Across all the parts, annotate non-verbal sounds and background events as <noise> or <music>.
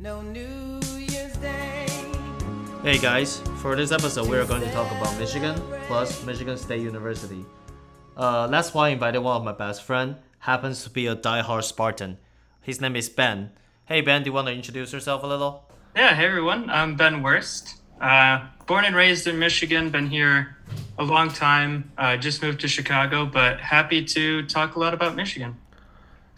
No New Year's Day. Hey guys, for this episode, we're going to talk about Michigan plus Michigan State University. Uh, that's why I invited one of my best friend. Happens to be a die-hard Spartan. His name is Ben. Hey Ben, do you want to introduce yourself a little? Yeah, hey everyone. I'm Ben Worst. Uh, born and raised in Michigan. Been here a long time. Uh, just moved to Chicago, but happy to talk a lot about Michigan.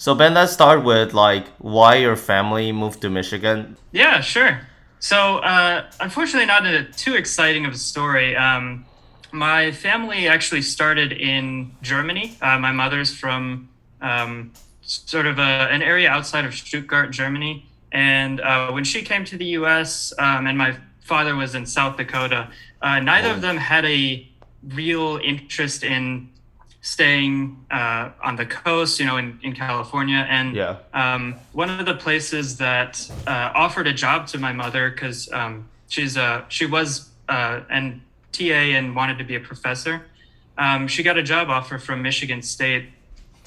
So Ben, let's start with like why your family moved to Michigan. Yeah, sure. So, uh, unfortunately, not a too exciting of a story. Um, my family actually started in Germany. Uh, my mother's from um, sort of a, an area outside of Stuttgart, Germany. And uh, when she came to the US, um, and my father was in South Dakota, uh, neither Oh. of them had a real interest in staying uh, on the coast, you know, in, in California. And Yeah. um, one of the places that uh, offered a job to my mother because um, she's a she was uh, an TA and wanted to be a professor. Um, she got a job offer from Michigan State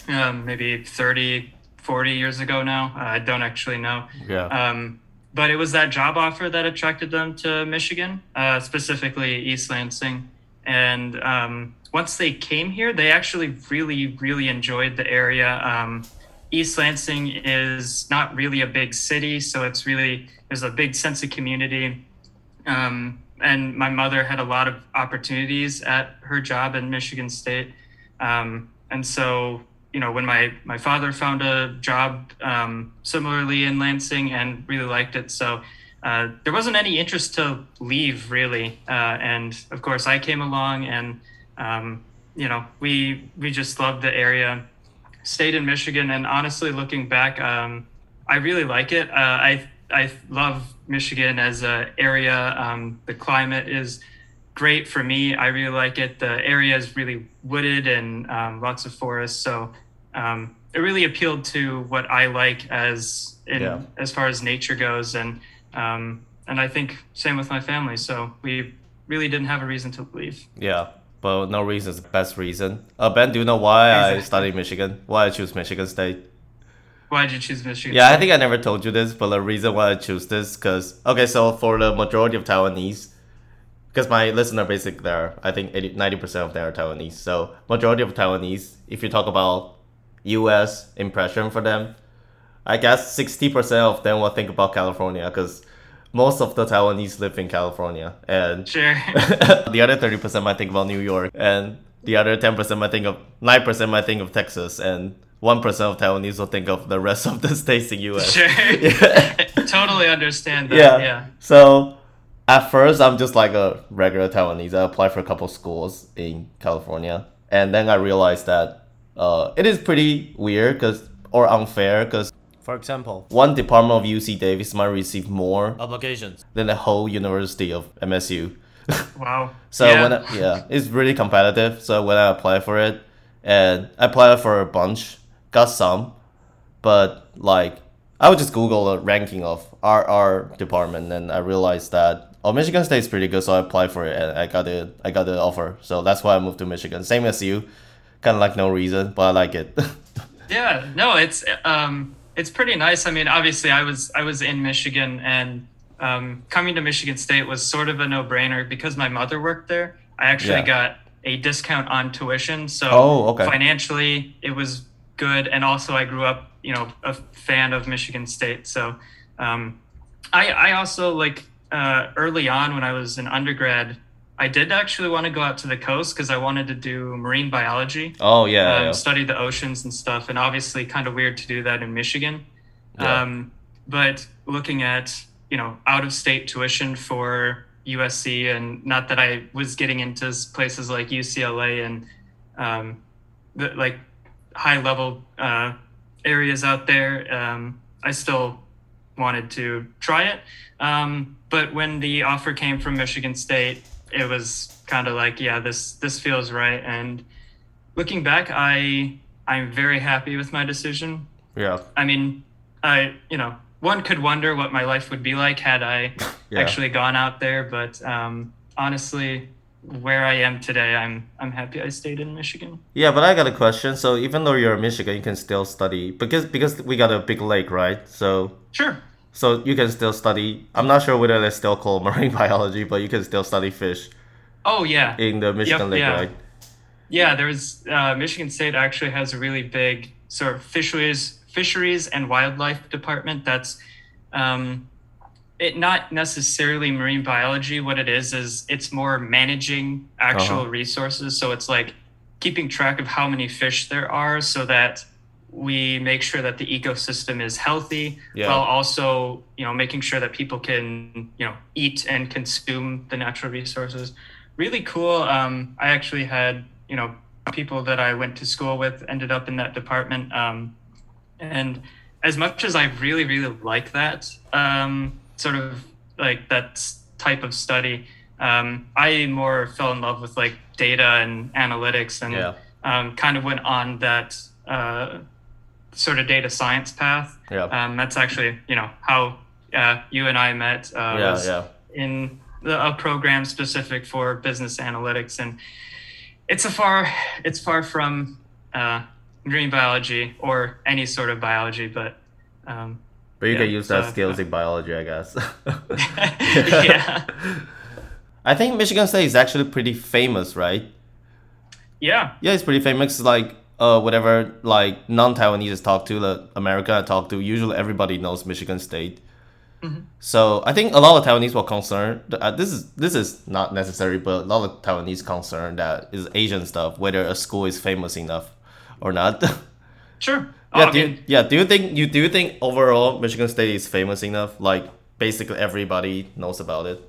um, maybe 30, 40 years ago now. Uh, I don't actually know. Yeah. Um, but it was that job offer that attracted them to Michigan, uh, specifically East Lansing. And um, once they came here, they actually really, really enjoyed the area. Um, East Lansing is not really a big city, so it's really there's a big sense of community. Um, and my mother had a lot of opportunities at her job in Michigan State. Um, and so, you know, when my, my father found a job um, similarly in Lansing and really liked it. So uh, there wasn't any interest to leave really. Uh, and of course, I came along and, um, you know, we, we just loved the area, stayed in Michigan. And honestly, looking back, um, I really like it. Uh, I, I love Michigan as a area. Um, the climate is great for me. I really like it. The area is really wooded and um, lots of forests. So um, it really appealed to what I like as in Yeah. as far as nature goes, and um, and I think same with my family. So we really didn't have a reason to leave. Yeah. But no reason is the best reason. Uh, Ben, do you know why I Exactly. studied Michigan? Why I choose Michigan State? Why did you choose Michigan? Yeah, I think I never told you this, but the reason why I choose this, because okay, so for the majority of Taiwanese, because my listener basically there, I think 80, 90% of them are Taiwanese. So majority of Taiwanese, if you talk about U.S. impression for them, I guess 60% of them will think about California, because most of the Taiwanese live in California, and Sure. <laughs> the other 30% might think about New York, and the other 10% might think of 9% might think of Texas, and 1% of Taiwanese will think of the rest of the <laughs> states in US. sure. <laughs> Yeah. totally understand that. yeah. Yeah. So at first, I'm just like a regular Taiwanese. I applied for a couple schools in California, and then I realized that uh, it is pretty weird, cause or unfair, cause for example, one department of UC Davis might receive more applications than the whole University of MSU. <laughs> Wow. So yeah. when I, yeah, it's really competitive. So when I applied for it, and I applied for a bunch, got some, but like I would just Google a ranking of our our department, and I realized that oh Michigan State is pretty good, so I applied for it, and I got it. I got the offer, so that's why I moved to Michigan. Same as you, kind of like no reason, but I like it. <laughs> Yeah, no, it's um, it's pretty nice. I mean, obviously, I was I was in Michigan, and um, coming to Michigan State was sort of a no brainer because my mother worked there. I actually Yeah. got a discount on tuition, so Oh, okay. financially it was good, and also I grew up, you know, a fan of Michigan State. So um, I I also like uh, early on when I was an undergrad. I did actually want to go out to the coast because I wanted to do marine biology oh yeah, um, yeah. study the oceans and stuff. And obviously, kind of weird to do that in Michigan. Yeah. Um, but looking at you know out of state tuition for USC, and not that I was getting into places like UCLA and um, the, like high level uh, areas out there, um, I still wanted to try it. Um, but when the offer came from Michigan State, it was kind of like, yeah, this this feels right. And looking back, I I'm very happy with my decision. yeah. I mean, I you know one could wonder what my life would be like had I <laughs> Yeah. actually gone out there, but um, honestly, where I am today, I'm I'm happy I stayed in Michigan. Yeah, but I got a question. So even though you're in Michigan, you can still study because because we got a big lake, right? So Sure. So you can still study. I'm not sure whether they still call <laughs> marine biology, but you can still study fish Oh yeah, in the Michigan Lake, yeah. right? Yeah, there's uh, Michigan State actually has a really big sort of fisheries fisheries and wildlife department. That's um, it not necessarily marine biology. What it is is it's more managing actual Uh-huh. resources. So it's like keeping track of how many fish there are, so that we make sure that the ecosystem is healthy, Yeah. while also you know making sure that people can you know eat and consume the natural resources. Really cool. Um, I actually had you know people that I went to school with ended up in that department. Um, and as much as I really, really like that um, sort of like that type of study, um, I more fell in love with like data and analytics and Yeah. um, kind of went on that uh, sort of data science path. Yeah. Um, that's actually, you know, how uh, you and I met. Uh, yeah, yeah. in the, a program specific for business analytics, and it's a far, it's far from uh, marine biology or any sort of biology, but um, But you Yeah, can use that so- skills in biology, I guess. <laughs> <laughs> yeah, I think Michigan State is actually pretty famous, right? yeah, Yeah, it's pretty famous. Like, uh, whatever like non-Taiwanese talk to, the American I talk to, usually everybody knows Michigan State. So I think a lot of Taiwanese were concerned. Uh, this is this is not necessary, but a lot of Taiwanese concerned that is Asian stuff, whether a school is famous enough or not. <laughs> sure. Yeah, do you, yeah. Do you think you do you think overall Michigan State is famous enough? Like basically everybody knows about it.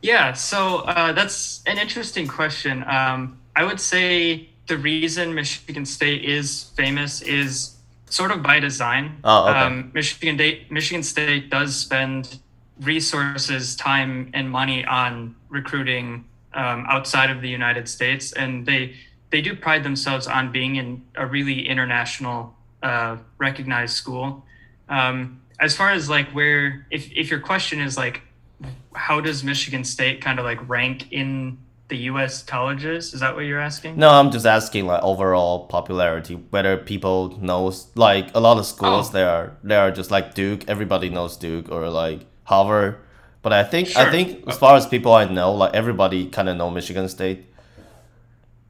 Yeah, so uh, that's an interesting question. Um, I would say the reason Michigan State is famous is sort of by design. Oh, okay. um, Michigan, State, Michigan State does spend resources, time, and money on recruiting um, outside of the United States, and they they do pride themselves on being in a really international, uh, recognized school. Um, as far as like where, if if your question is like how does Michigan State kind of like rank in the U.S. colleges? Is that what you're asking? No, I'm just asking like overall popularity, whether people knows like a lot of schools Oh. there are there are just like Duke, everybody knows Duke or like Harvard. But I think I Sure. think as far as people I know, like everybody kind of know Michigan State.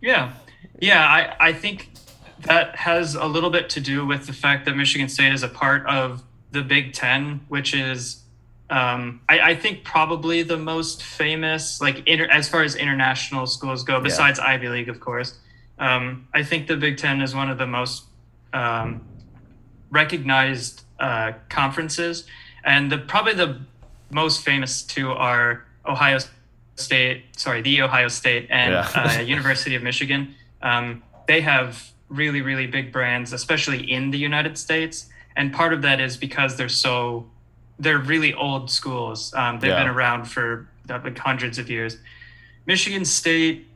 Yeah, yeah. I I think that has a little bit to do with the fact that Michigan State is a part of the Big Ten, which is. Um, I, I think probably the most famous, like inter, as far as international schools go, besides Ivy League, of course. Um, I think the Big Ten is one of the most um, recognized uh, conferences, and the probably the most famous two are Ohio State, sorry, the Ohio State and Yeah. uh, <laughs> University of Michigan. Um, they have really, really big brands, especially in the United States, and part of that is because they're so they're really old schools. Um, they've Yeah. been around for uh, like hundreds of years. Michigan State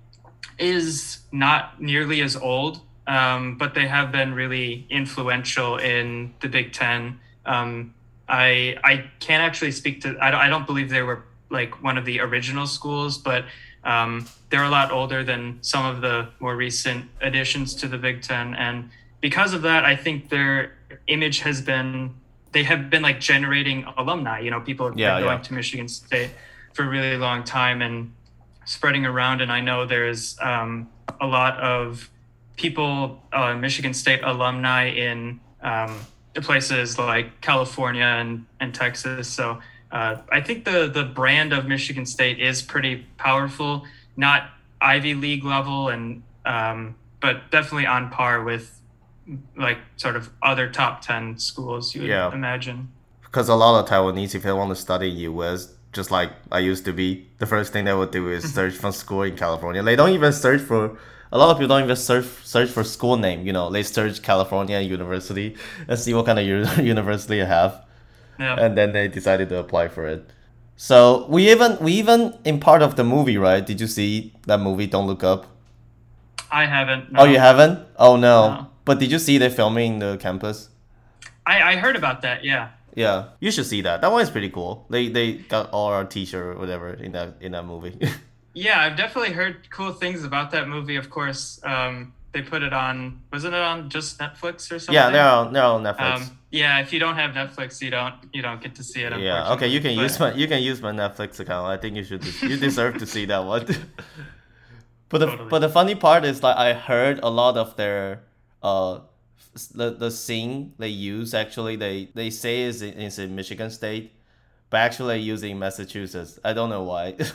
is not nearly as old, um, but they have been really influential in the Big Ten. Um, I I can't actually speak to. I don't, I don't believe they were like one of the original schools, but um, they're a lot older than some of the more recent additions to the Big Ten, and because of that, I think their image has been. They have been like generating alumni. You know, people have Yeah, been going yeah. to Michigan State for a really long time, and spreading around and i know there's um, a lot of people uh, michigan state alumni in um, places like california and, and texas so uh, i think the, the brand of michigan state is pretty powerful not ivy league level and um, but definitely on par with like sort of other top 10 schools you would Yeah. imagine Because a lot of Taiwanese, if they want to study in U.S., just like I used to be, the first thing they would do is mm-hmm. search for school in California. They don't even search for. A lot of people don't even search search for school name. You know, they search California University and see what kind of u- <laughs> university you have. yeah and then they decided to apply for it. So we even we even in part of the movie, right? Did you see that movie? Don't look up. i haven't Oh, you haven't? Oh no. No. But did you see they're filming the campus? I, I heard about that yeah Yeah, you should see that. That one is pretty cool. They they got all our T-shirt or whatever in that in that movie. <laughs> Yeah, I've definitely heard cool things about that movie. Of course, um, they put it on. Wasn't it on just Netflix or something? yeah, they're on they're on Netflix. Um, Yeah, if you don't have Netflix, you don't you don't get to see it. Yeah. Okay, you can unfortunately. use my you can use my Netflix account. I think you should you deserve to see that one. <laughs> but the Totally. but the funny part is like I heard a lot of their uh the the scene they use actually they they say is in, is in Michigan State, but actually using Massachusetts. I don't know why. <laughs>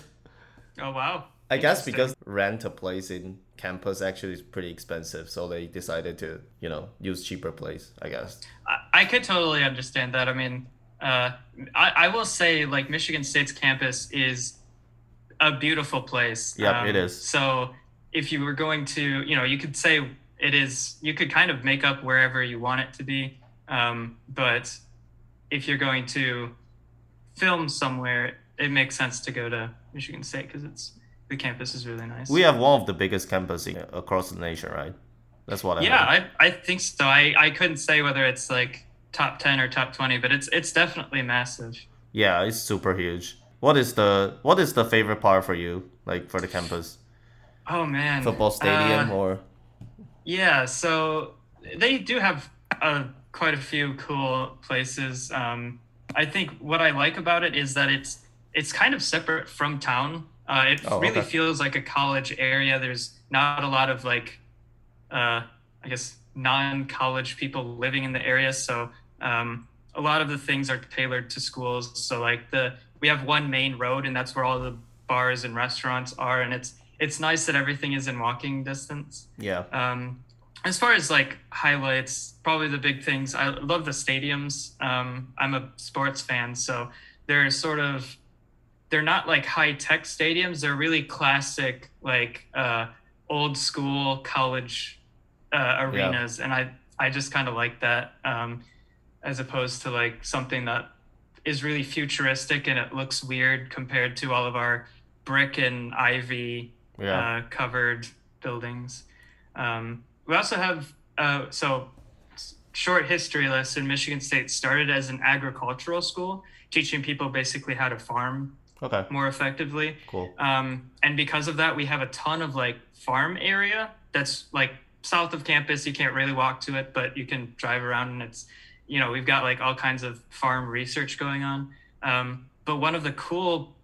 Oh wow. I guess because rent a place in campus actually is pretty expensive, so they decided to you know use cheaper place. I guess. I, I could totally understand that. I mean, uh, I, I will say, like, Michigan State's campus is a beautiful place. Um, it is. So if you were going to, you know, you could say it is, you could kind of make up wherever you want it to be. Um, but if you're going to film somewhere, it makes sense to go to Michigan State because it's, the campus is really nice. We have one of the biggest campuses across the nation, right? That's what I Yeah, heard. I, I think so. I, I couldn't say whether it's like top 10 or top 20, but it's it's definitely massive. Yeah, it's super huge. What is the what is the favorite part for you, like for the campus? Oh man. Football stadium Uh, or yeah, so they do have uh, quite a few cool places. Um, I think what I like about it is that it's it's kind of separate from town. Uh, it Oh, really okay. feels like a college area. There's not a lot of like, uh, I guess, non-college people living in the area. So um, a lot of the things are tailored to schools. So like the we have one main road, and that's where all the bars and restaurants are, and it's it's nice that everything is in walking distance. yeah. Um, as far as like highlights, probably the big things. I love the stadiums. Um, I'm a sports fan, so they're sort of they're not like high tech stadiums. They're really classic, like uh, old school college uh, arenas, and I I just kind of like that um, as opposed to like something that is really futuristic and it looks weird compared to all of our brick and ivy Yeah. uh, covered buildings. Um, we also have uh, so short history lesson. Michigan State started as an agricultural school, teaching people basically how to farm okay. more effectively. Cool. Um, and because of that, we have a ton of like farm area that's like south of campus. You can't really walk to it, but you can drive around and it's, you know, we've got like all kinds of farm research going on. Um, but one of the cool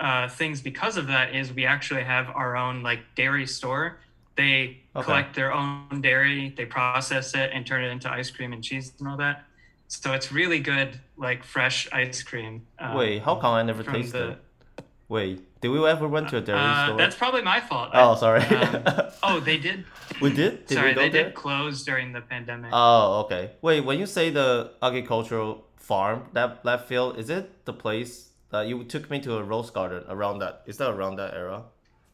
uh, things because of that is we actually have our own like dairy store. They Okay. collect their own dairy, they process it and turn it into ice cream and cheese and all that. So it's really good, like fresh ice cream. um, Wait, how come I never tasted? the- it? Wait, did we ever went to a dairy Uh, store? that's probably my fault. Oh, sorry. um, <laughs> oh, they did. we did. Did Sorry, we go they there? did close during the pandemic. Oh, okay. Wait, when you say the agricultural farm, that that field, is it the place that you took me to a rose garden around that? Is that around that era?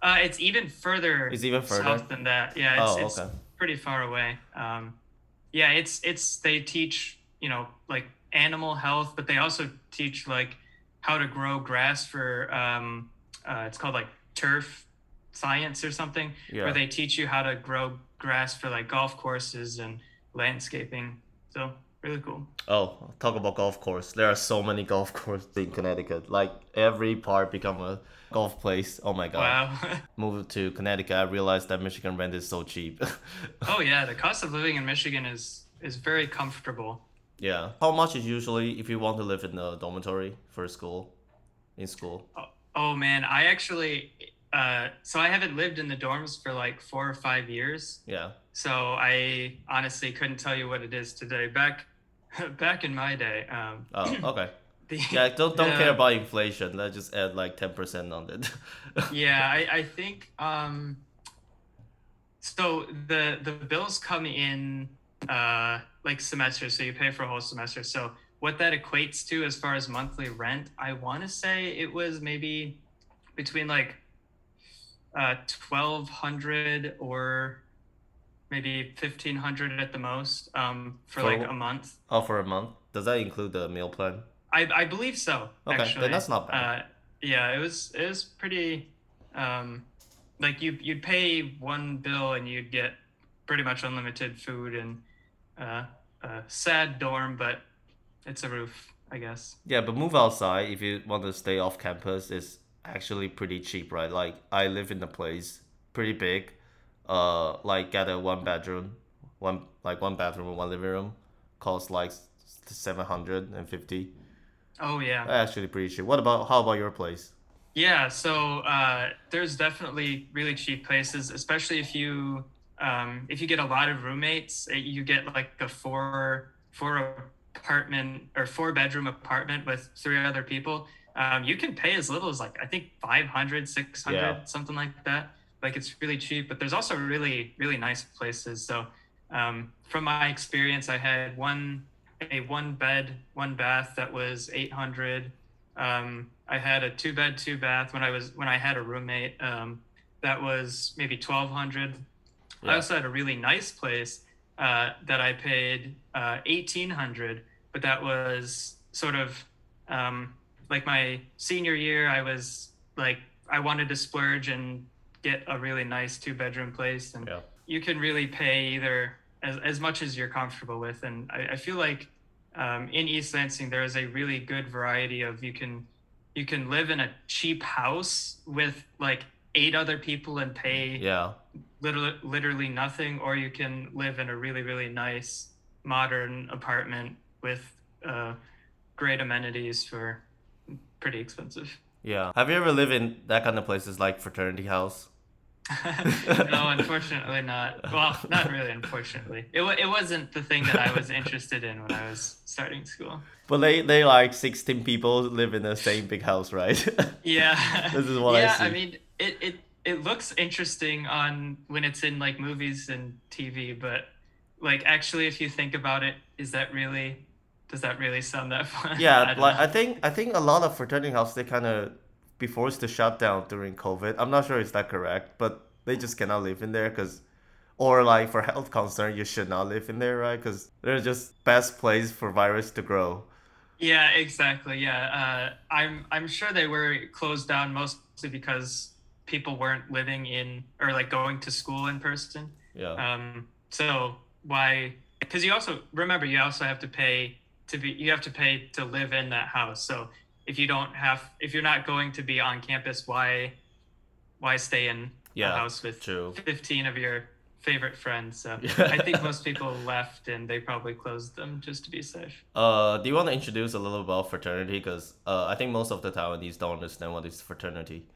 uh, it's even further. It's even further? south than that. Yeah, it's, Oh, it's okay. pretty far away. Um, yeah, it's it's they teach you know like animal health, but they also teach like how to grow grass for um, uh, it's called like turf science or something, Yeah. where they teach you how to grow grass for like golf courses and landscaping. So really cool. Oh, talk about golf course. There are so many golf <laughs> courses in Connecticut. Like every part become a golf place. Oh my god. Wow. <laughs> Moved to Connecticut, I realized that Michigan rent is so cheap. <laughs> oh yeah, the cost of living in Michigan is is very comfortable. yeah. How much is usually if you want to live in a dormitory for school? In school. Oh, oh man, I actually uh, so I haven't lived in the dorms for like four or five years. Yeah. So I honestly couldn't tell you what it is today. Back <laughs> back in my day, um, Oh, <clears throat> okay. the, Yeah, don't don't the- care about inflation. Let's just add like ten percent on it. <laughs> yeah, I, I think um, so. The the bills come in uh, like semesters, so you pay for a whole semester. So what that equates to as far as monthly rent, I want to say it was maybe between like uh, twelve hundred or maybe fifteen hundred at the most um, for For like a month. oh, for a month. Does that include the meal plan? I, I believe so. Okay, then that's not bad. Uh, yeah, it was it was pretty. Um, like you you'd pay one bill and you'd get pretty much unlimited food and uh, a sad dorm, but it's a roof, I guess. Yeah, but move outside if you want to stay off campus is actually pretty cheap, right? Like I live in a place pretty big, uh, like get a one bedroom, one like one bathroom, one living room, costs like seven hundred and fifty. Oh yeah. I actually, pretty cheap. What about how about your place? Yeah, so uh, there's definitely really cheap places, especially if you um, if you get a lot of roommates. eh, You get like a four four apartment or four bedroom apartment with three other people. Um, you can pay as little as like I think 500, 600, Yeah. something like that. Like it's really cheap, but there's also really really nice places. So um, from my experience, I had one a one bed one bath that was 800 um, i had a two bed two bath when i was when i had a roommate um, that was maybe 1200 i also had a really nice place uh, that i paid uh, 1800 but that was sort of um, like my senior year i was like i wanted to splurge and get a really nice two bedroom place and Yeah. you can really pay either as, as much as you're comfortable with. And I, I feel like um, in East Lansing, there is a really good variety of you can you can live in a cheap house with like eight other people and pay Yeah. literally, literally nothing, or you can live in a really, really nice modern apartment with uh, great amenities for pretty expensive. Yeah. Have you ever lived in that kind of places like fraternity house? <laughs> no, unfortunately not. Well, not really. Unfortunately, it wa- it wasn't the thing that I was interested in when I was starting school. But they they like sixteen people live in the same big house, right? <laughs> Yeah, This is what I yeah, see. mean, it it it looks interesting on when it's in like movies and TV, but like actually, if you think about it, is that really? Does that really sound that fun? <laughs> Yeah, don't like know. I think I think a lot of fraternity house they kind of be forced to shut down during COVID. I'm not sure is that correct, but they just cannot live in there because, or like for health concern, you should not live in there, right? Because they're just best place for virus to grow. Yeah, exactly. Yeah, uh, I'm I'm sure they were closed down mostly because people weren't living in or like going to school in person. Yeah, Um, so why? Because you also remember you also have to pay to be you have to pay to live in that house. So if you don't have if you're not going to be on campus, why why stay in Yeah, a house with true. fifteen of your favorite friends? So <laughs> I think most people left and they probably closed them just to be safe. Uh, do you want to introduce a little about fraternity? Because uh, I think most of the Taiwanese don't understand what is fraternity.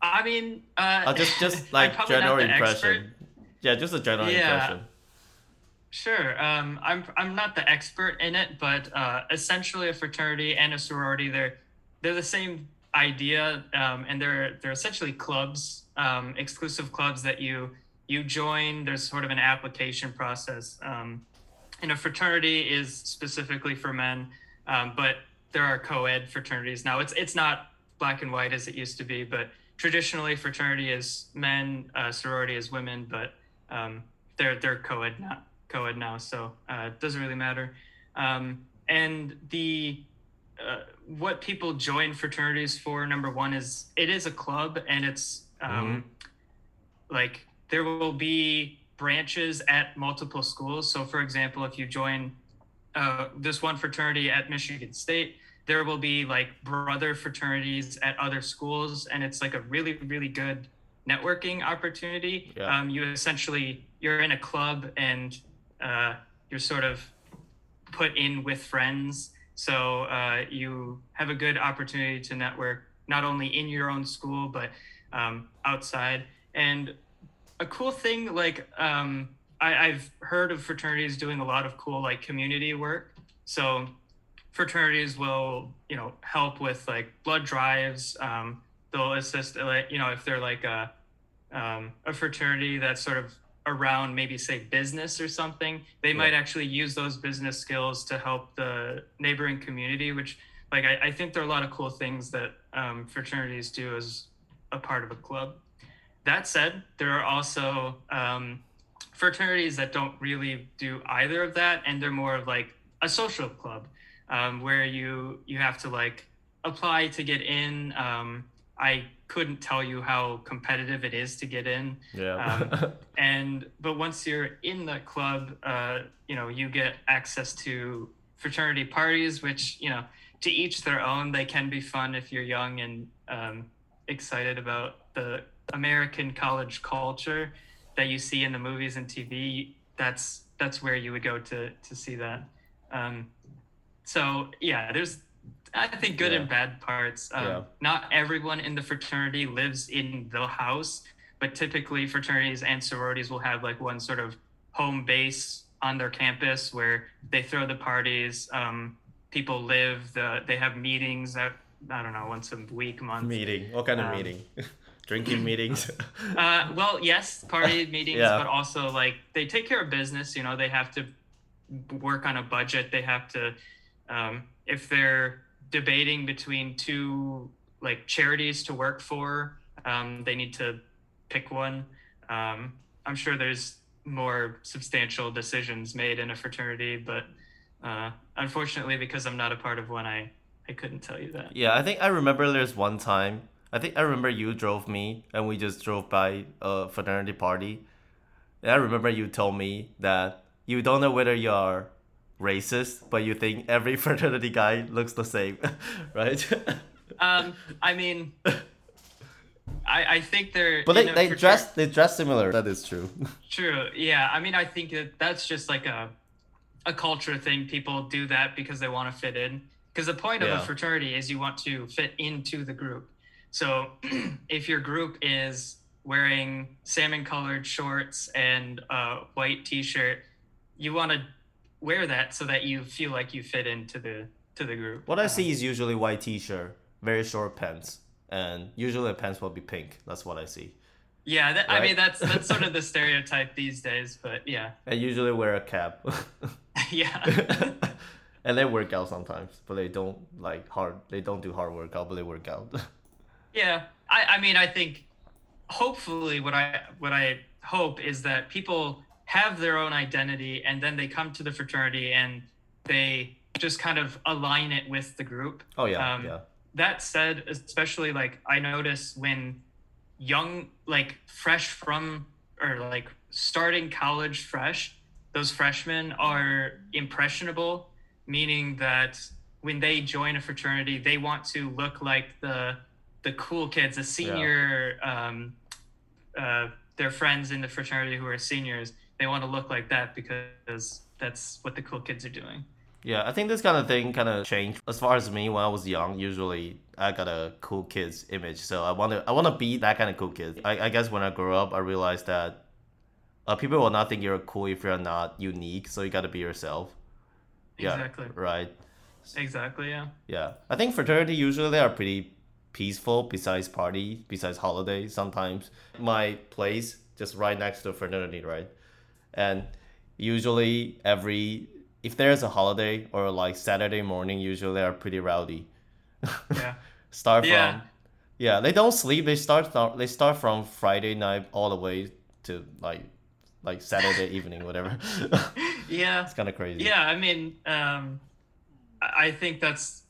I mean, uh, Uh, just just <laughs> like general impression. Yeah, just a general Yeah. impression. Sure. Um, I'm I'm not the expert in it, but uh, essentially a fraternity and a sorority they're they're the same idea, um, and they're they're essentially clubs, um, exclusive clubs that you you join. There's sort of an application process, um, and a fraternity is specifically for men, um, but there are co-ed fraternities now. It's it's not black and white as it used to be, but traditionally fraternity is men, uh, sorority is women, but um, they're they're co-ed now co-ed now so uh, it doesn't really matter. Um, and the uh, what people join fraternities for number one is it is a club and it's um, like there will be branches at multiple schools. So for example if you join uh, this one fraternity at michigan state there will be like brother fraternities at other schools and it's like a really really good networking opportunity. Yeah. um, you essentially you're in a club and uh, you're sort of put in with friends. So uh, you have a good opportunity to network not only in your own school but um, outside. And a cool thing like um, I, i've heard of fraternities doing a lot of cool like community work. So fraternities will you know help with like blood drives. Um, they'll assist like you know if they're like a um, a fraternity that's sort of around maybe say business or something they might actually use those business skills to help the neighboring community which like i, I think there are a lot of cool things that um, fraternities do as a part of a club. That said there are also um, fraternities that don't really do either of that and they're more of like a social club um, where you you have to like apply to get in. Um, i couldn't tell you how competitive it is to get in. Yeah. <laughs> and but once you're in the club uh, you know you get access to fraternity parties which you know to each their own they can be fun if you're young and um, excited about the american college culture that you see in the movies and tv that's that's where you would go to to see that. Um, so yeah, there's I think good Yeah. and bad parts. Um, Yeah. Not everyone in the fraternity lives in the house, but typically fraternities and sororities will have like one sort of home base on their campus where they throw the parties. Um, people live. The, they have meetings that I don't know once a week, month. Meeting. What kind of Um, meeting? <laughs> Drinking meetings. <laughs> Uh, well, yes, party <laughs> meetings, Yeah. but also like they take care of business. You know, they have to work on a budget. They have to, um, if they're debating between two like charities to work for, um, they need to pick one. Um, I'm sure there's more substantial decisions made in a fraternity, but uh, unfortunately, because I'm not a part of one, I I couldn't tell you that. Yeah, I think I remember there's one time. I think I remember you drove me and we just drove by a fraternity party. And I remember you told me that you don't know whether you're racist, but you think every <laughs> fraternity guy looks the same, <laughs> right? <laughs> Um, I mean. I, I think they're but they, a they dress they dress similar. That is true. True. Yeah. I mean, I think that that's just like a a culture thing. People do that because they want to fit in. Because the point of Yeah. a fraternity is you want to fit into the group. So <clears throat> if your group is wearing salmon colored shorts and a white t-shirt, you want to wear that so that you feel like you fit into the to the group. What I see is usually white t-shirt, very short pants, and usually the pants will be pink. That's what I see. Yeah, that, I mean that's that's sort of the <laughs> stereotype these days, but yeah. And usually wear a cap. <laughs> <laughs> yeah. and they work out sometimes, but they don't like hard. They don't do hard workout, but they work out. Yeah, I, I mean, I think hopefully what I what I hope is that people have their own identity and then they come to the fraternity and they just kind of align it with the group. oh yeah, Um, yeah, That said, especially like I notice when young, like fresh from or like starting college fresh, those freshmen are impressionable, meaning that when they join a fraternity, they want to look like the the cool kids, the senior, um, uh, their friends in the fraternity who are seniors. They want to look like that because that's what the cool kids are doing. yeah. I think this kind of thing kind of changed. As far as me, when I was young, usually I got a cool kid's image, so I want to I want to be that kind of cool kid. I, I guess when I grew up, I realized that uh, people will not think you're cool if you're not unique. So you got to be yourself. Yeah, Exactly. Right. Exactly. Yeah. Yeah, I think fraternity usually they are pretty peaceful. Besides party, besides holiday, sometimes my place just right next to fraternity, right? And usually every if there's a holiday or like Saturday morning, usually are pretty rowdy. Yeah. <laughs> Start Yeah. from yeah, they don't sleep. They start they start from Friday night all the way to like like Saturday evening, whatever. <laughs> Yeah. it's kind of crazy. Yeah, I mean, um, I think that's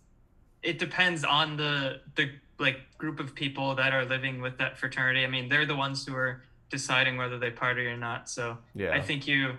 it depends on the the like group of people that are living with that fraternity. I mean, they're the ones who are deciding whether they party or not. So Yeah. I think you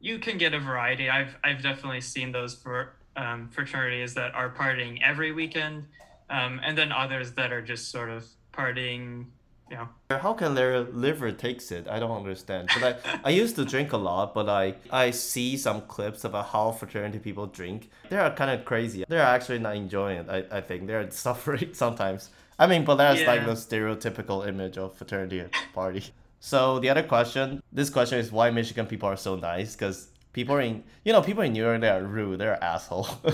you can get a variety. I've I've definitely seen those for um, fraternities that are partying every weekend, um, and then others that are just sort of partying. You know, How can their liver takes it? I don't understand. But I, I used to drink a lot, but I I see some clips about how fraternity people drink. They are kind of crazy. They're actually not enjoying it. I, I think they're <laughs> suffering sometimes. I mean, but that's like the stereotypical image of fraternity party. So the other question, this question is why Michigan people are so nice? Because people in you know people in New York they are rude. They're asshole. <laughs>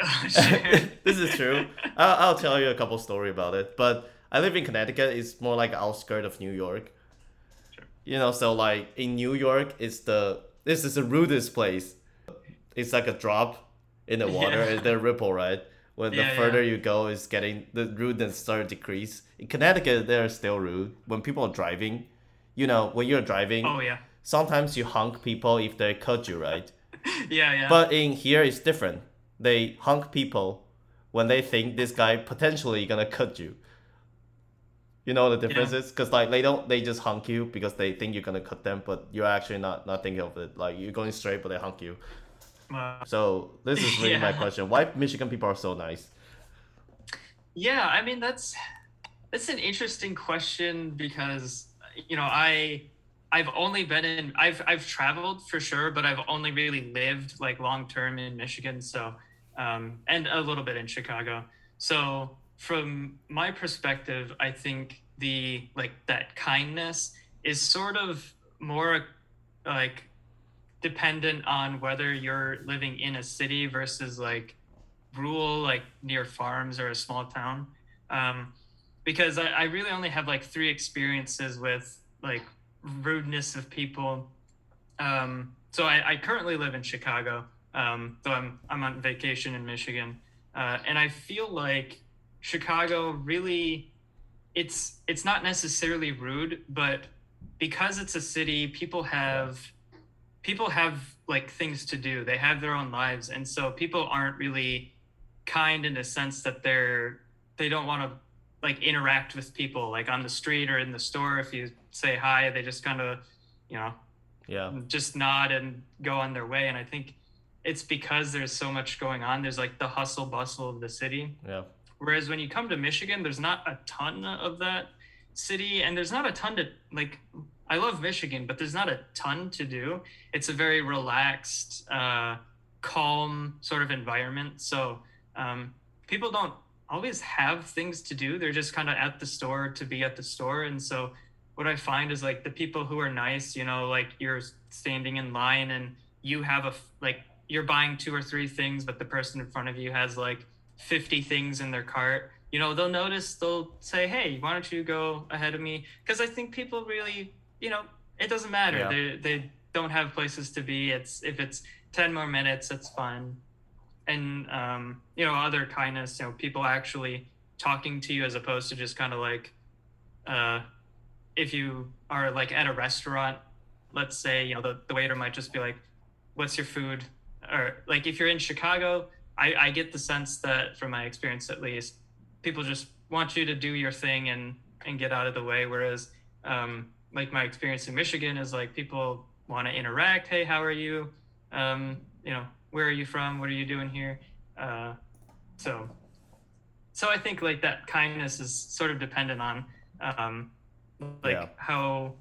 Oh, <laughs> sure. this is true. I'll, I'll tell you a couple story about it. But I live in Connecticut. It's more like outskirt of New York. You know, so like in New York, it's the this is the rudest place. It's like a drop in the water. Yeah. It's the ripple, right? When Yeah, the further yeah. you go, it's getting the rudeness start to decrease. In Connecticut, they're still rude. When people are driving, you know, when you're driving, oh yeah, sometimes you honk people if they cut you, right? <laughs> yeah, yeah. But in here, it's different. They honk people when they think this guy potentially gonna cut you. You know what the difference Yeah. is? Because like they don't, they just honk you because they think you're gonna cut them, but you're actually not not thinking of it. Like you're going straight, but they honk you. So this is really <laughs> my question: Why Michigan people are so nice? Yeah, I mean that's that's an interesting question because you know I I've only been in I've I've traveled for sure, but I've only really lived like long term in Michigan, so um, and a little bit in Chicago. So from my perspective, I think the like that kindness is sort of more like dependent on whether you're living in a city versus like rural, like near farms or a small town. Um, because I, I really only have like three experiences with like rudeness of people. Um, so I, I currently live in Chicago, um, though I'm I'm on vacation in Michigan, uh, and I feel like Chicago really, it's it's not necessarily rude, but because it's a city, people have people have like things to do. They have their own lives, and so people aren't really kind in the sense that they're they don't want to like interact with people like on the street or in the store. If you say hi they just kind of you know Yeah. just nod and go on their way. And i think it's because there's so much going on. There's like the hustle bustle of the city. Yeah. whereas when you come to michigan there's not a ton of that city. And there's not a ton to like i love michigan but there's not a ton to do. It's a very relaxed uh, calm sort of environment. So um, people don't always have things to do. They're just kind of at the store to be at the store. And so what i find is like the people who are nice you know like you're standing in line and you have a like you're buying two or three things but the person in front of you has like 50 things in their cart you know they'll notice they'll say hey why don't you go ahead of me? Because i think people really you know it doesn't matter. Yeah. they they don't have places to be. It's if it's 10 more minutes it's fine and um, you know other kindness you know people actually talking to you as opposed to just kind of like uh, if you are like at a restaurant let's say you know the, the waiter might just be like what's your food? Or like if you're in chicago I, I get the sense that from my experience at least people just want you to do your thing and and get out of the way whereas um, like my experience in michigan is like people want to interact hey how are you? Um, you know where are you from? What are you doing here? Uh, so so i think like that kindness is sort of dependent on um, like Yeah. how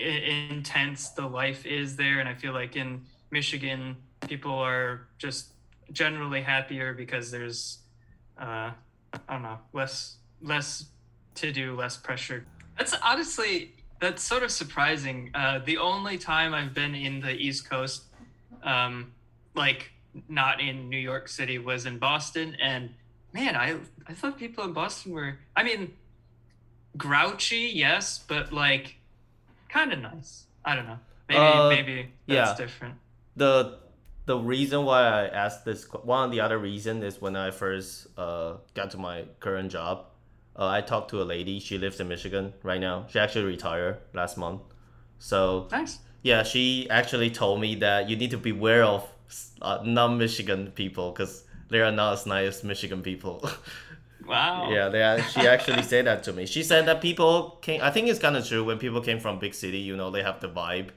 I- intense the life is there. And i feel like in michigan people are just generally happier because there's uh, i don't know less less to do less pressure. That's honestly that's sort of surprising. Uh, the only time i've been in the east coast um, like not in New York City was in Boston and man I I thought people in Boston were I mean grouchy yes but like kind of nice I don't know maybe Uh, maybe that's yeah. different the the reason why I asked this one of the other reason is when I first uh got to my current job, uh, I talked to a lady. She lives in Michigan right now. She actually retired last month. So nice yeah, she actually told me that you need to beware of uh, non-Michigan people because they are not as nice as Michigan people. <laughs> wow Yeah, they are, she actually said that to me. She said that people came. I think it's kind of true when people came from big city. You know, they have the vibe,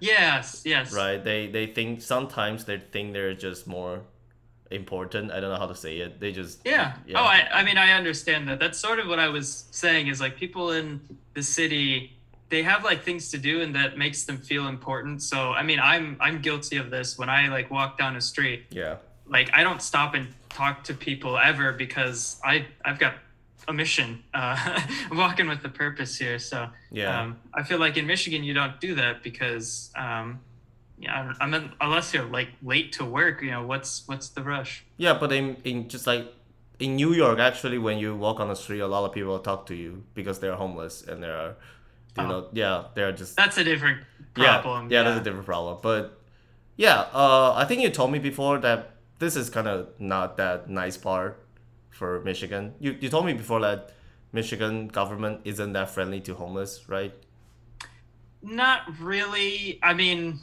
yes yes right? They they think sometimes they think they're just more important. I don't know how to say it. They just Yeah. Yeah. Oh, I, I mean, I understand that. That's sort of what I was saying is like people in the city, they have like things to do and that makes them feel important. So, I mean, I'm, I'm guilty of this when I like walk down a street, yeah like I don't stop and talk to people ever because I, I've got a mission, uh, <laughs> walking with a purpose here. So, yeah um, I feel like in Michigan, you don't do that because, um, yeah, I mean, unless you're like late to work, you know, what's, what's the rush? yeah. But in in just like in New York, actually, when you walk on the street, a lot of people talk to you because they're homeless and they're you Oh. know yeah they're just That's a different yeah, problem. Yeah, that's a different problem. But yeah, uh, I think you told me before that this is kind of not that nice part for Michigan. You you told me before that Michigan government isn't that friendly to homeless, right? Not really. I mean,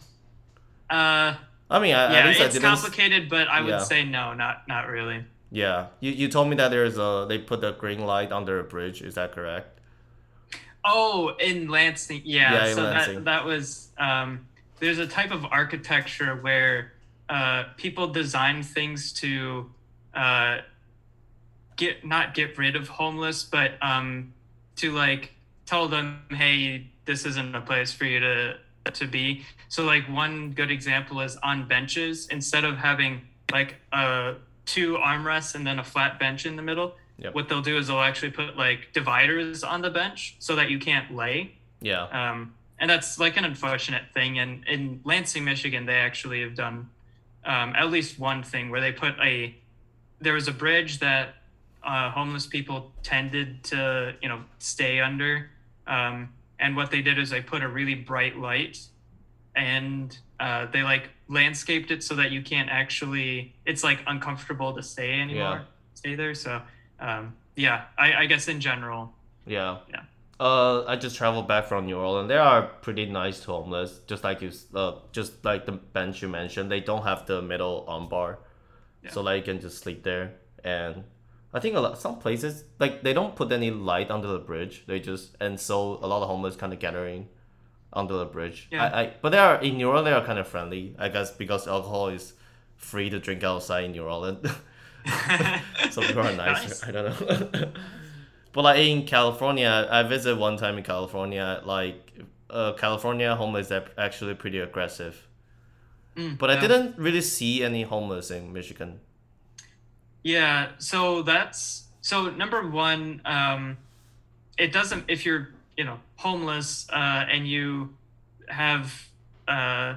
uh, I mean, I, at yeah, least it's complicated, but I would Yeah. say no, not not really. Yeah, you, you told me that there's a they put the green light under a bridge. Is that correct? Oh, in Lansing, yeah. Yeah, in so Lansing. that that was um, there's a type of architecture where uh, people design things to uh, get not get rid of homeless, but um, to like tell them, hey, this isn't a place for you to to be. So like one good example is on benches instead of having like uh two armrests and then a flat bench in the middle. Yep. What they'll do is they'll actually put like dividers on the bench so that you can't lay. Yeah. Um, and that's like an unfortunate thing. And in Lansing, Michigan, they actually have done um, at least one thing where they put a there was a bridge that uh, homeless people tended to you know stay under. Um, and what they did is they put a really bright light and uh, they like landscaped it so that you can't actually it's like uncomfortable to stay anymore Yeah. stay there so um, yeah I, I guess in general Yeah. Yeah. Uh, I just traveled back from New Orleans. They are pretty nice homeless, just like you, uh, just like the bench you mentioned. They don't have the middle armbar, Yeah. so like you can just sleep there. And I think a lot, some places like they don't put any light under the bridge. They just and so a lot of homeless kind of gathering under the bridge. Yeah. I, I but they are in New Orleans. They are kind of friendly, I guess, because alcohol is free to drink outside in New Orleans. <laughs> <laughs> so people are <laughs> nicer. Nice. I don't know. <laughs> but like in California, I visited one time in California. Like, uh, California homeless are actually pretty aggressive. Mm, But I didn't really see any homeless in Michigan. Yeah, so that's so number one, um, it doesn't if you're you know homeless uh, and you have uh,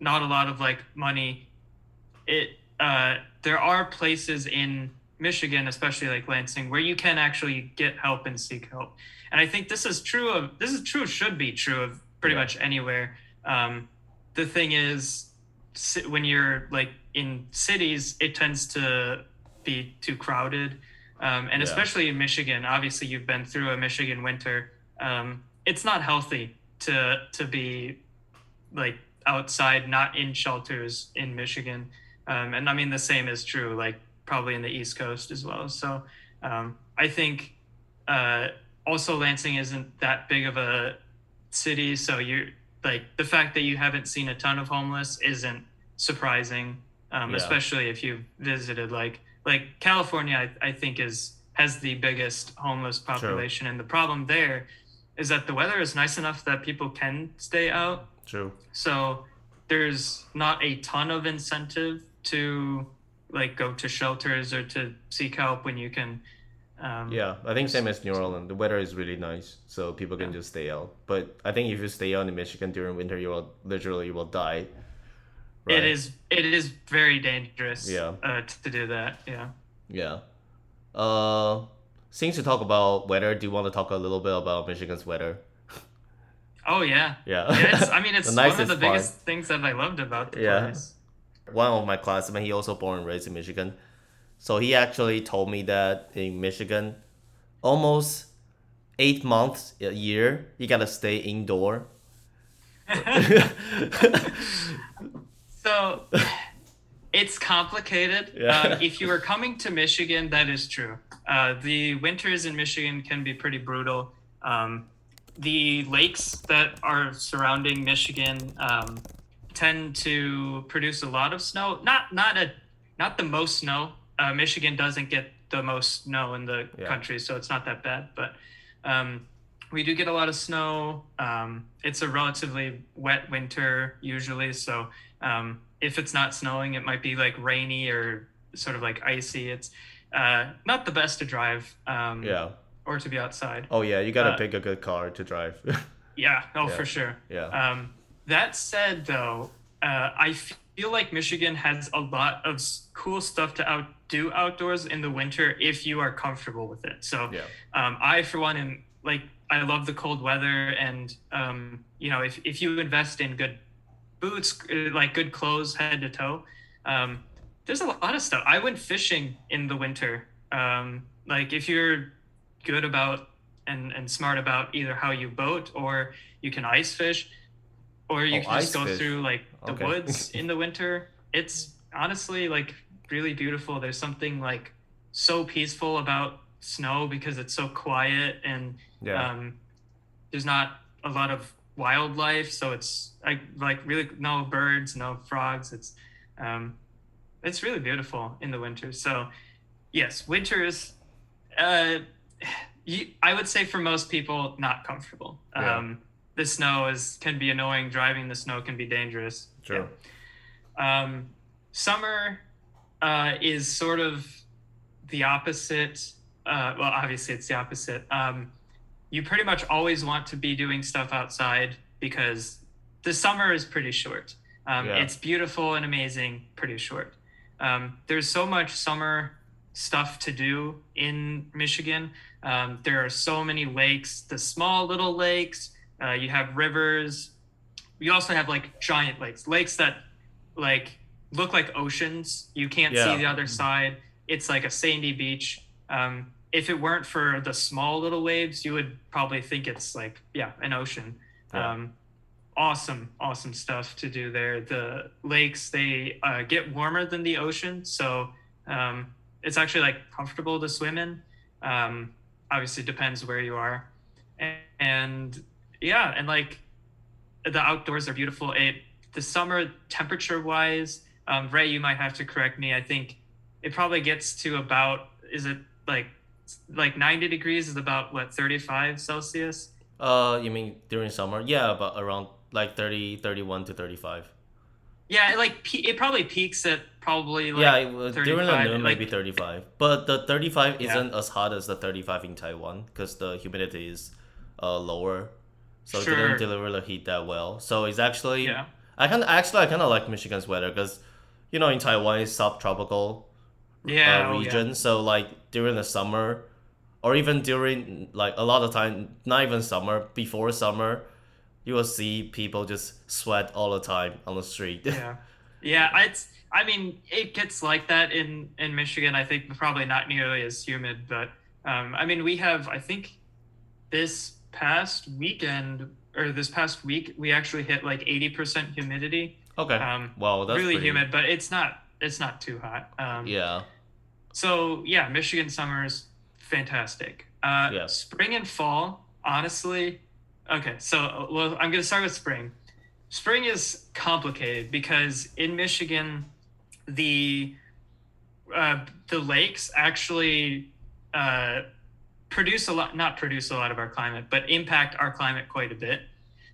not a lot of like money, it uh, there are places in Michigan, especially like Lansing, where you can actually get help and seek help. And I think this is true of this is true should be true of pretty Yeah. much anywhere. Um, the thing is, when you're like in cities, it tends to be too crowded, um, and Yeah. especially in Michigan. Obviously, you've been through a Michigan winter. Um, it's not healthy to to be like outside, not in shelters in Michigan. Um, and I mean the same is true, like probably in the East Coast as well. So um, I think uh, also Lansing isn't that big of a city, so you're like the fact that you haven't seen a ton of homeless isn't surprising, um, Yeah. especially if you've visited like like California. I, I think is has the biggest homeless population, and the problem there is that the weather is nice enough that people can stay out. True. So there's not a ton of incentive to like go to shelters or to seek help when you can. Um, Yeah, I think same as New Orleans. The weather is really nice, so people can Yeah. just stay out. But I think if you stay out in Michigan during winter, you will literally you will die. It is it is very dangerous. Yeah. Uh, to do that. Yeah. Yeah. Uh, since you talk about weather, do you want to talk a little bit about Michigan's weather? Oh yeah. Yeah. Yeah, it's, I mean, <laughs> it's one of the part. biggest things that I loved about the Yeah. place. One of my classmates, he also born and raised in Michigan, so he actually told me that in Michigan, almost eight months a year, you gotta stay indoor. <laughs> So it's complicated. <laughs> Yeah. Um, if you are coming to Michigan, that is true. Uh, the winters in Michigan can be pretty brutal. Um, the lakes that are surrounding Michigan um, tend to produce a lot of snow. Not not a not the most snow. Uh, Michigan doesn't get the most snow in the Yeah. country, so it's not that bad. But um, we do get a lot of snow. Um, it's a relatively wet winter usually, so um, if it's not snowing, it might be like rainy or sort of like icy. It's uh, not the best to drive um, yeah. or to be outside. Oh yeah, you gotta Uh, pick a good car to drive. <laughs> Yeah, oh Yeah. for sure. yeah. That said, though, uh, I feel like Michigan has a lot of cool stuff to out do outdoors in the winter if you are comfortable with it. So Yeah. um, I, for one, am like I love the cold weather, and um, you know, if if you invest in good boots, uh, like good clothes, head to toe, um, there's a lot of stuff. I went fishing in the winter. Um, like if you're good about and and smart about either how you boat or you can ice fish, or you Oh, can just go fish. through like the Okay. woods <laughs> in the winter. It's honestly like really beautiful. There's something like so peaceful about snow because it's so quiet and Yeah. um, there's not a lot of wildlife, so it's like like really no birds, no frogs. It's um, it's really beautiful in the winter. So yes, winters. Uh, <sighs> you, I would say for most people, not comfortable. Yeah. Um, the snow is can be annoying. Driving the snow can be dangerous. True. Yeah. Um, summer uh, is sort of the opposite. Uh, well, obviously, it's the opposite. Um, you pretty much always want to be doing stuff outside because the summer is pretty short. Um, Yeah. It's beautiful and amazing, pretty short. Um, there's so much summer stuff to do in Michigan. Um, there are so many lakes, the small little lakes. Uh, you have rivers. You also have like giant lakes, lakes that like look like oceans. You can't Yeah. see the other side. It's like a sandy beach. Um, if it weren't for the small little waves, you would probably think it's like yeah, an ocean. Yeah. Um, awesome, awesome stuff to do there. The lakes they uh, get warmer than the ocean, so um, it's actually like comfortable to swim in. Um, obviously, depends where you are, and, and yeah, and like the outdoors are beautiful. It the summer temperature wise, um, Ray, you might have to correct me. I think it probably gets to about is it like like 90 degrees is about what 35 Celsius. Uh, you mean during summer? Yeah, about around like 30, 31 to 35. Yeah, it like it probably peaks at probably like yeah, it, during the 35, noon like- maybe 35. But the 35 Yeah. isn't as hot as the 35 in Taiwan because the humidity is uh, lower. So it didn't deliver the heat that well. So it's actually yeah. I kind of actually I kind of like Michigan's weather because you know in Taiwan it's subtropical Yeah, uh, oh, yeah. region. So like during the summer, or even during like a lot of time, not even summer, before summer, you will see people just sweat all the time on the street. <laughs> yeah yeah it's i mean it gets like that in in michigan i think probably not nearly as humid but um i mean we have i think this past weekend or this past week we actually hit like 80% humidity okay. um wow, that's really pretty- humid but it's not it's not too hot um Yeah. so yeah michigan summers fantastic uh Yeah. spring and fall honestly okay so well i'm gonna start with spring spring is complicated because in michigan the uh, the lakes actually uh, produce a lot not produce a lot of our climate but impact our climate quite a bit.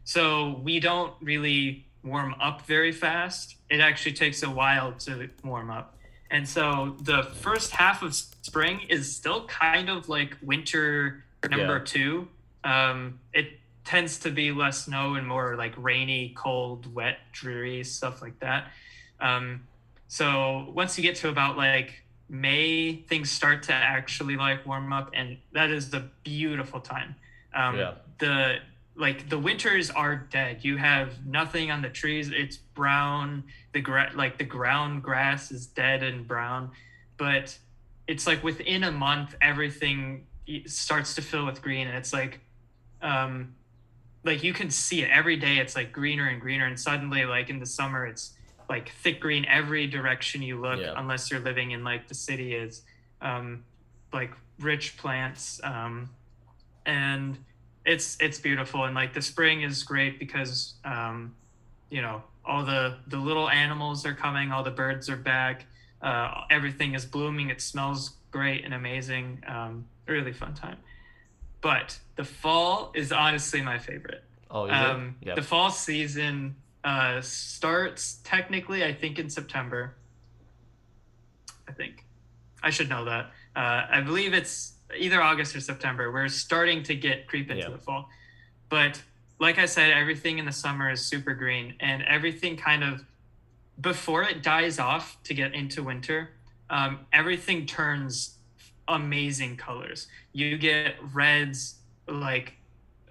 So we don't really warm up very fast. It actually takes a while to warm up. And so the first half of spring is still kind of like winter number Yeah. two. Um, it tends to be less snow and more like rainy cold wet dreary stuff like that. Um, so once you get to about like May, things start to actually like warm up, and that is the beautiful time. Um, Yeah. The like the winters are dead. You have nothing on the trees. It's brown. The gra- like the ground grass is dead and brown, but it's like within a month everything starts to fill with green, and it's like, um, like you can see it every day. It's like greener and greener, and suddenly like in the summer it's like thick green every direction you look Yeah. unless you're living in like the city is um, like rich plants um, and it's it's beautiful and like the spring is great because um, you know all the the little animals are coming all the birds are back uh, everything is blooming it smells great and amazing um, really fun time but the fall is honestly my favorite Oh, um? Yeah. The fall season uh, starts technically, I think, in September. I think. I should know that. Uh, I believe it's either August or September. We're starting to get creep into Yeah. the fall. But like I said, everything in the summer is super green and everything kind of before it dies off to get into winter, um, everything turns amazing colors. You get reds like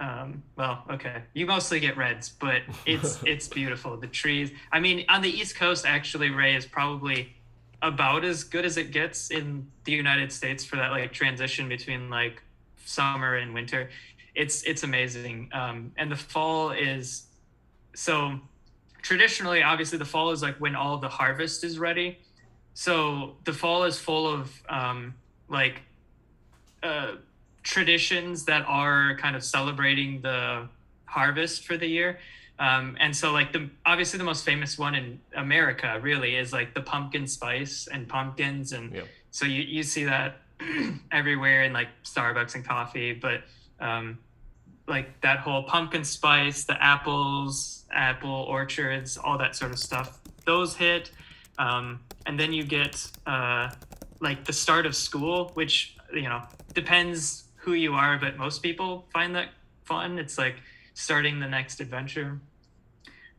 um, well, okay. You mostly get reds, but it's <laughs> it's beautiful. The trees. I mean, on the East Coast, actually, Ray is probably about as good as it gets in the United States for that like transition between like summer and winter. It's it's amazing. Um, and the fall is so traditionally, obviously, the fall is like when all the harvest is ready. So the fall is full of um, like uh, traditions that are kind of celebrating the harvest for the year. Um, and so like the obviously the most famous one in America really is like the pumpkin spice and pumpkins and Yep. so you, you see that <clears throat> everywhere in like Starbucks and coffee, but um, like that whole pumpkin spice, the apples, apple orchards, all that sort of stuff. Those hit, um, and then you get uh, like the start of school, which you know depends who you are, but most people find that fun. It's like starting the next adventure.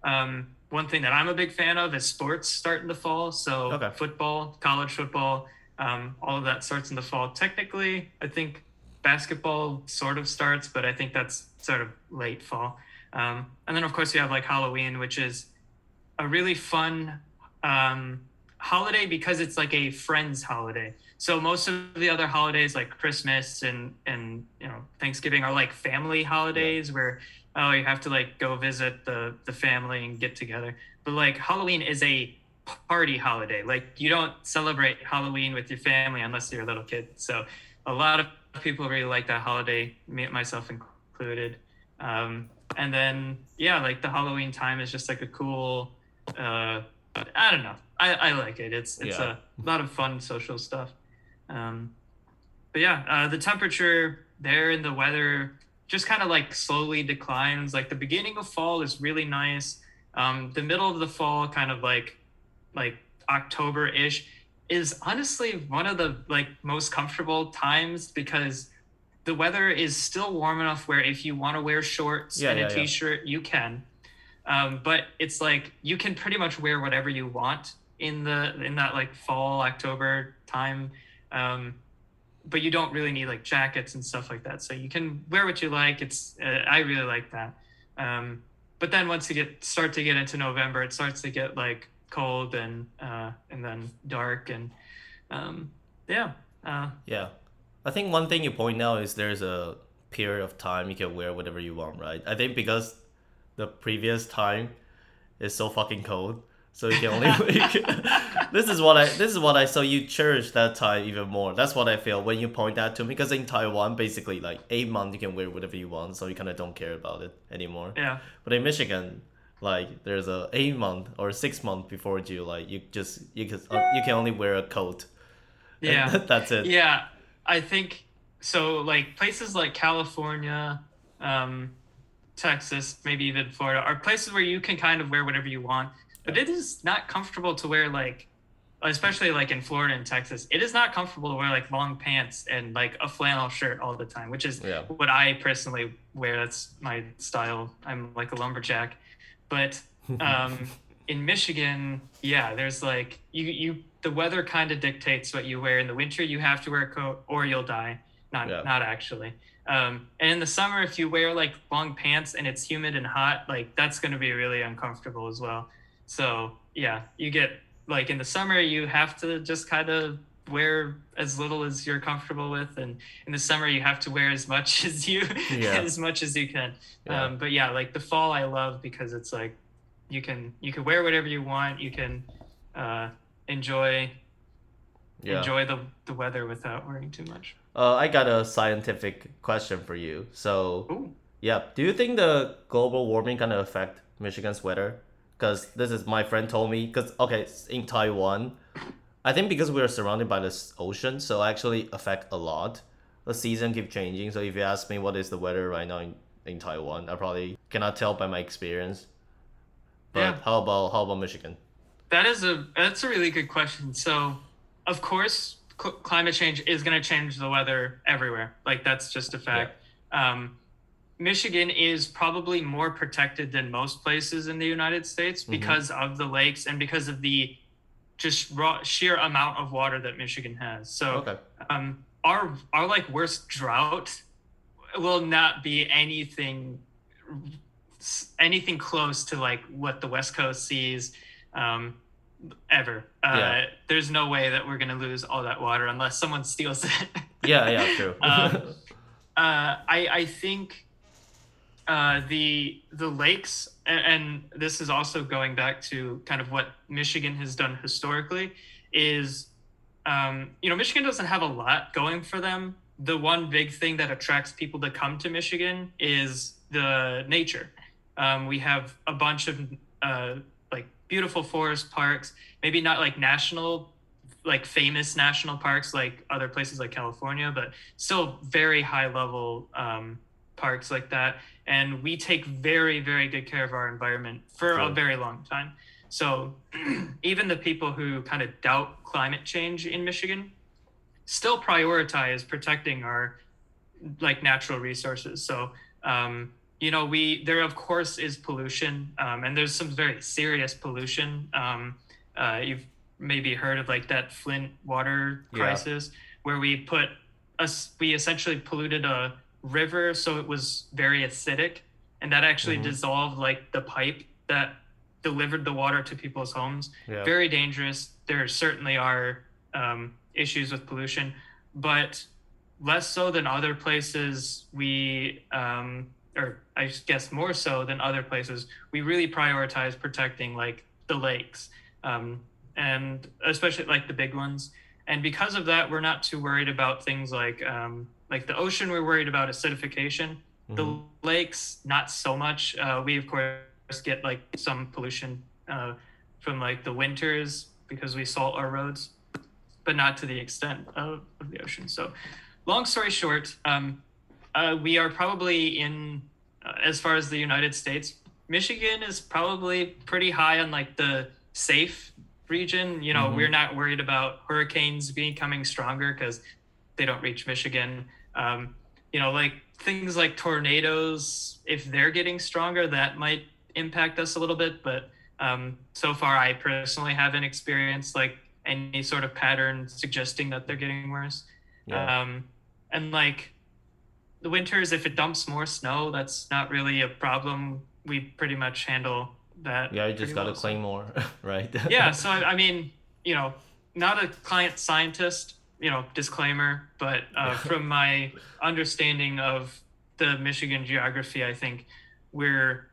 Um, one thing that I'm a big fan of is sports start in the fall. So Okay. football, college football, um, all of that starts in the fall. Technically, I think basketball sort of starts, but I think that's sort of late fall. Um, and then of course you have like Halloween, which is a really fun um, holiday because it's like a friends holiday. So most of the other holidays like Christmas and and you know Thanksgiving are like family holidays where oh you have to like go visit the the family and get together. But like Halloween is a party holiday. Like you don't celebrate Halloween with your family unless you're a little kid. So a lot of people really like that holiday, me myself included. Um, and then yeah, like the Halloween time is just like a cool. Uh, I don't know. I, I like it. It's it's Yeah. a lot of fun social stuff. Um, but yeah, uh, the temperature there and the weather just kind of like slowly declines. Like the beginning of fall is really nice. Um, the middle of the fall, kind of like like October ish, is honestly one of the like most comfortable times because the weather is still warm enough where if you want to wear shorts Yeah, and yeah, a yeah. t-shirt, you can. Um, but it's like you can pretty much wear whatever you want in the in that like fall October time. Um, but you don't really need like jackets and stuff like that. So you can wear what you like. It's uh, I really like that. Um, but then once you get start to get into November, it starts to get like cold and uh, and then dark and um, yeah. Uh, Yeah. I think one thing you point out is there's a period of time you can wear whatever you want, right? I think because the previous time is so fucking cold, so you can only <laughs> <laughs> This is what I this is what I so you cherish that time even more. That's what I feel when you point that to me because in Taiwan basically like 8 months you can wear whatever you want, so you kind of don't care about it anymore. yeah. But in Michigan, like there's a 8 month or 6 month before July, you just you can you can only wear a coat. Yeah. <laughs> that's it. Yeah, I think so. Like places like California, um, Texas, maybe even Florida, are places where you can kind of wear whatever you want, but it is not comfortable to wear like, especially like in Florida and Texas, it is not comfortable to wear like long pants and like a flannel shirt all the time, which is Yeah. what I personally wear. That's my style. I'm like a lumberjack, but <laughs> um, in Michigan, yeah, there's like you you the weather kind of dictates what you wear. In the winter, you have to wear a coat or you'll die. Not Yeah. not actually. Um, and in the summer, if you wear like long pants and it's humid and hot, like that's going to be really uncomfortable as well. So yeah, you get like in the summer, you have to just kind of wear as little as you're comfortable with, and in the summer, you have to wear as much <laughs> as you Yeah. as much as you can. Yeah. Um, but yeah, like the fall, I love because it's like you can you can wear whatever you want. You can uh, enjoy Yeah. enjoy the the weather without worrying too much. Uh, I got a scientific question for you. So, Ooh. yeah, do you think the global warming gonna affect Michigan's weather? Because this is my friend told me. Because okay, in Taiwan, I think because we are surrounded by this ocean, so actually affect a lot. The season keep changing. So if you ask me what is the weather right now in, in Taiwan, I probably cannot tell by my experience. But Yeah. how about how about Michigan? That is a that's a really good question. So, of course, cl- climate change is going to change the weather everywhere. Like that's just a fact. Um, Michigan is probably more protected than most places in the United States because of the lakes and because of the just raw sheer amount of water that Michigan has. So, Okay. um, our our like worst drought will not be anything anything close to like what the West Coast sees um, ever. Uh, Yeah. There's no way that we're gonna lose all that water unless someone steals it. Yeah, yeah, true. <laughs> Um, <laughs> uh, I I think uh, the the lakes and, and this is also going back to kind of what Michigan has done historically is um, you know Michigan doesn't have a lot going for them. The one big thing that attracts people to come to Michigan is the nature. Um, we have a bunch of uh, like beautiful forest parks, maybe not like national like famous national parks like other places like California, but still very high level um, parks like that. And we take very, very good care of our environment for a very long time. So <clears throat> even the people who kind of doubt climate change in Michigan still prioritize protecting our like natural resources. So um, you know, we there of course is pollution, um, and there's some very serious pollution. Um, uh, you've maybe heard of like that Flint water Yeah. crisis, where we put us we essentially polluted a river, so it was very acidic, and that actually Mhm. dissolved like the pipe that delivered the water to people's homes Yeah. very dangerous. There certainly are um, issues with pollution, but less so than other places. We, um, or I guess more so than other places, we really prioritize protecting like the lakes, um, and especially like the big ones. And because of that, we're not too worried about things like um, like the ocean. We're worried about acidification. Mhm. The lakes, not so much. Uh, we of course get like some pollution uh, from like the winters because we salt our roads, but not to the extent of, of the ocean. So, long story short, um, uh, we are probably in uh, as far as the United States. Michigan is probably pretty high on like the safe region. You know, Mhm. we're not worried about hurricanes becoming stronger because they don't reach Michigan. Um, you know, like things like tornadoes, if they're getting stronger, that might impact us a little bit. But um, so far, I personally haven't experienced like any sort of pattern suggesting that they're getting worse. yeah. Um, and like the winters, if it dumps more snow, that's not really a problem. We pretty much handle that. yeah, you just gotta well, claim more, <laughs> right? yeah so I, I mean you know not a client scientist you know disclaimer but uh, from my understanding of the michigan geography i think we're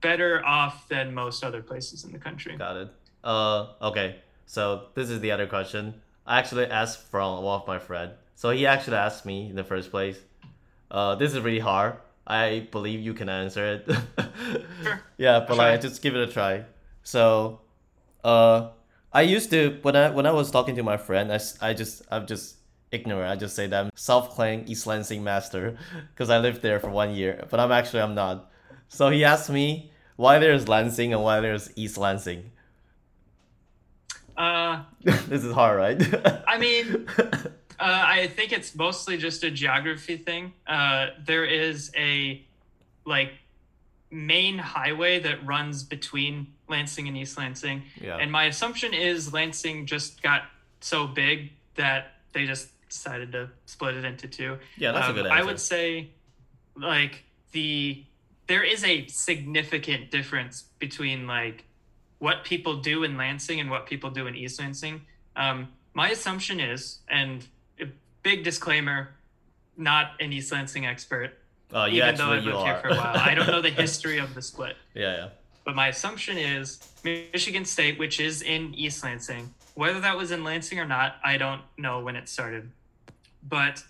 better off than most other places in the country Got it. Uh, okay. So this is the other question. I actually asked from one of my friend. So he actually asked me in the first place. Uh, this is really hard. I believe you can answer it. <laughs> Sure. Yeah, but I'll like try. just give it a try. So, uh, I used to when I when I was talking to my friend, I, I just I'm just ignorant. I just say that I'm self-claimed East Lansing master <laughs> because I lived there for one year, but I'm actually I'm not. So he asked me why there's Lansing and why there's East Lansing. uh, <laughs> this is hard, right? <laughs> I mean, uh, I think it's mostly just a geography thing. Uh, there is a like main highway that runs between Lansing and East Lansing, yeah. and my assumption is Lansing just got so big that they just decided to split it into two. yeah, that's Um, a good answer. I would say, like the there is a significant difference between like what people do in Lansing and what people do in East Lansing. Um, my assumption is, and a big disclaimer, not an East Lansing expert, oh, you even though I've lived here for a while. I don't know the <laughs> history of the split. yeah, yeah. But my assumption is Michigan State, which is in East Lansing, whether that was in Lansing or not, I don't know when it started. But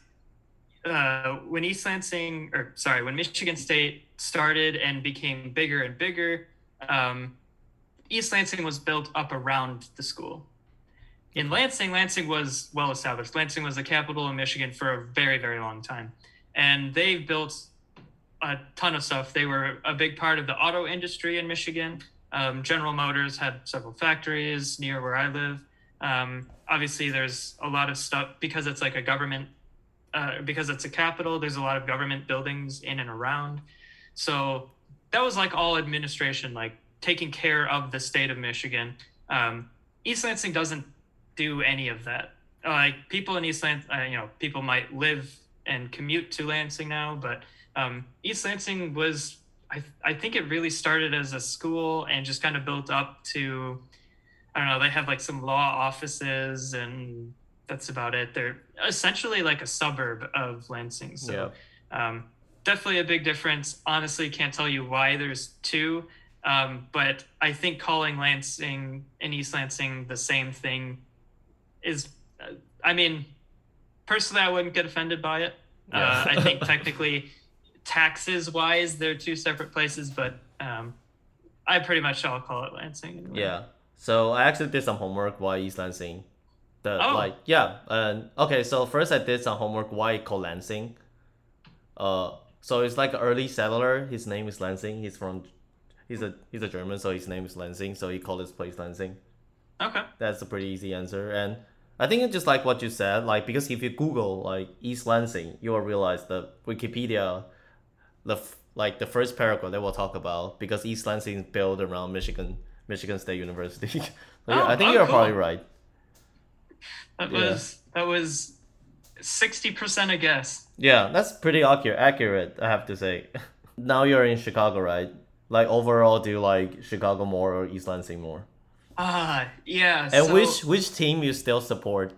uh, when East Lansing, or sorry, when Michigan State started and became bigger and bigger, um, East Lansing was built up around the school. In Lansing, Lansing was well established. Lansing was the capital of Michigan for a very, very long time. And they built a ton of stuff. They were a big part of the auto industry in Michigan. Um, General Motors had several factories near where I live. Um, obviously, there's a lot of stuff because it's like a government, uh, because it's a capital. There's a lot of government buildings in and around. So that was like all administration, like taking care of the state of Michigan. Um, East Lansing doesn't do any of that. Like people in East Lansing, uh, you know, people might live and commute to Lansing now, but um, East Lansing was, I, I think it really started as a school and just kind of built up to, I don't know, they have like some law offices and that's about it. They're essentially like a suburb of Lansing. So um, definitely a big difference. Honestly, can't tell you why there's two. Um, but I think calling Lansing and East Lansing the same thing is, uh, I mean, personally, I wouldn't get offended by it. Uh, I think <laughs> technically, taxes wise, they're two separate places, but um, I pretty much all call it Lansing. anyway. Yeah. So I actually did some homework why East Lansing. The Oh. like yeah. And okay, so first I did some homework. Why called Lansing? Uh, so it's like an early settler. His name is Lansing. He's from, he's a he's a German, so his name is Lansing. So he called his place Lansing. Okay. That's a pretty easy answer. And I think it's just like what you said, like because if you Google like East Lansing, you will realize that Wikipedia, the like the first paragraph they will talk about because East Lansing is built around Michigan Michigan State University. <laughs> Oh, I think oh, you're cool. probably right. That Yeah. was that was sixty percent a guess. Yeah, that's pretty accurate. Accurate, I have to say. <laughs> now you're in Chicago, right? Like overall, do you like Chicago more or East Lansing more? Ah, yeah. And so- which which team you still support?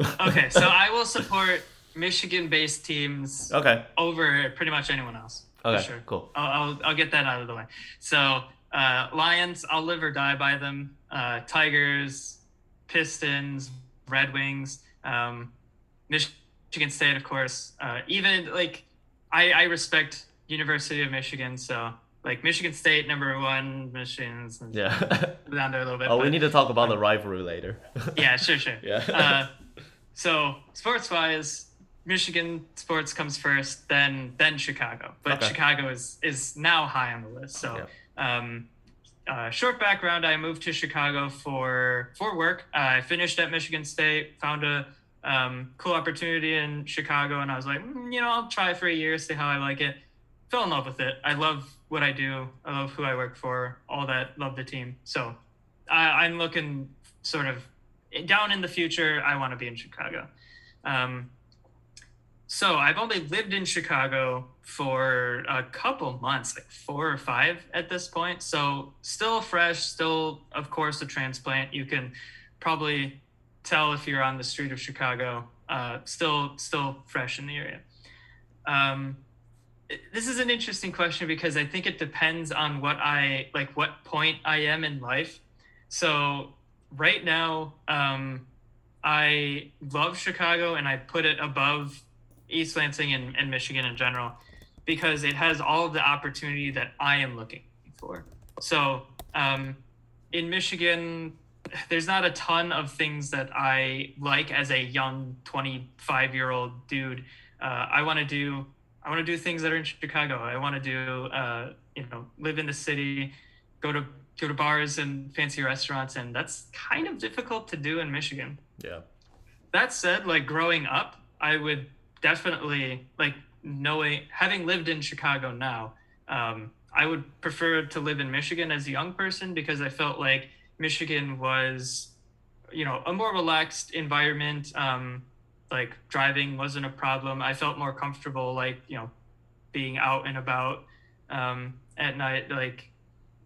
<laughs> okay, so I will support Michigan-based teams Okay. over pretty much anyone else. Okay. sure. Cool. I'll, I'll, I'll get that out of the way. So, uh, Lions, I'll live or die by them. Uh, Tigers, Pistons, Red Wings, um, Michigan State, of course. Uh, even like, I, I respect University of Michigan. So, like, Michigan State, number one, Michigan's <laughs> Yeah. <laughs> down there a little bit. oh, we need to talk about the <laughs> rivalry later. yeah, sure, sure. Yeah. uh, so sports wise, Michigan sports comes first, then then Chicago. But Okay. Chicago is is now high on the list. So, um, uh, short background: I moved to Chicago for for work. I finished at Michigan State, found a um, cool opportunity in Chicago, and I was like, "Mm, you know, I'll try for a year, see how I like it. Fell in love with it. I love what I do. I love who I work for. All that. Love the team. So, I, I'm looking sort of down in the future. I want to be in Chicago. Um, so I've only lived in Chicago for a couple months, like four or five at this point. So still fresh, still, of course, a transplant. You can probably tell if you're on the street of Chicago. Uh, still, still fresh in the area. Um, this is an interesting question because I think it depends on what I like, what point I am in life. So right now, um, I love Chicago and I put it above East Lansing and, and Michigan in general because it has all of the opportunity that I am looking for. So um, in Michigan, there's not a ton of things that I like as a young 25 year old dude. Uh, I want to do I want to do things that are in Chicago. I want to do uh, you know live in the city, go to go to bars and fancy restaurants, and that's kind of difficult to do in Michigan yeah. that said like growing up i would definitely like knowing having lived in chicago now um, i would prefer to live in michigan as a young person because i felt like michigan was you know a more relaxed environment. Um, like driving wasn't a problem. I felt more comfortable like you know being out and about um, at night. Like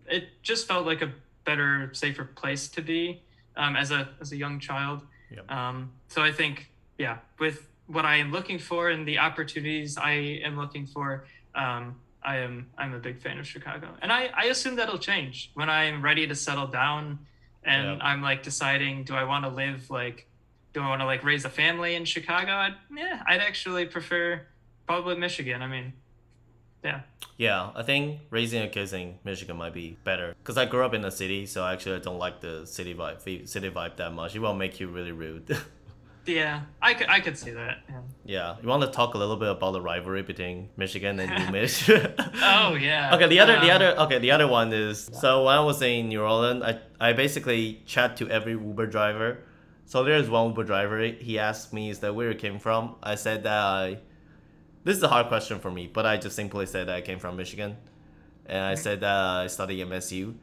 it just felt like a better safer place to be um, as a as a young child. Yep. um, so I think, yeah, with what I am looking for and the opportunities I am looking for, um, I am I'm a big fan of Chicago, and I I assume that'll change when I'm ready to settle down, and. I'm like deciding, do I want to live like, do I want to like raise a family in Chicago? I'd, yeah, I'd actually prefer probably Michigan. I mean, yeah, Yeah, I think raising a kids in Michigan might be better because I grew up in the city, so I actually I don't like the city vibe, the city vibe that much. It will make you really rude. <laughs> yeah, I could I could see that. Yeah. yeah, you want to talk a little bit about the rivalry between Michigan and UMich? <laughs> Oh yeah. <laughs> Okay, the other, the Um, other, okay, the other one is so when I was in New Orleans, I, I basically chat to every Uber driver. So there's one Uber driver. He asked me, "Is that where you came from?" I said that I. This is a hard question for me, but I just simply said that I came from Michigan, and I said that I studied MSU,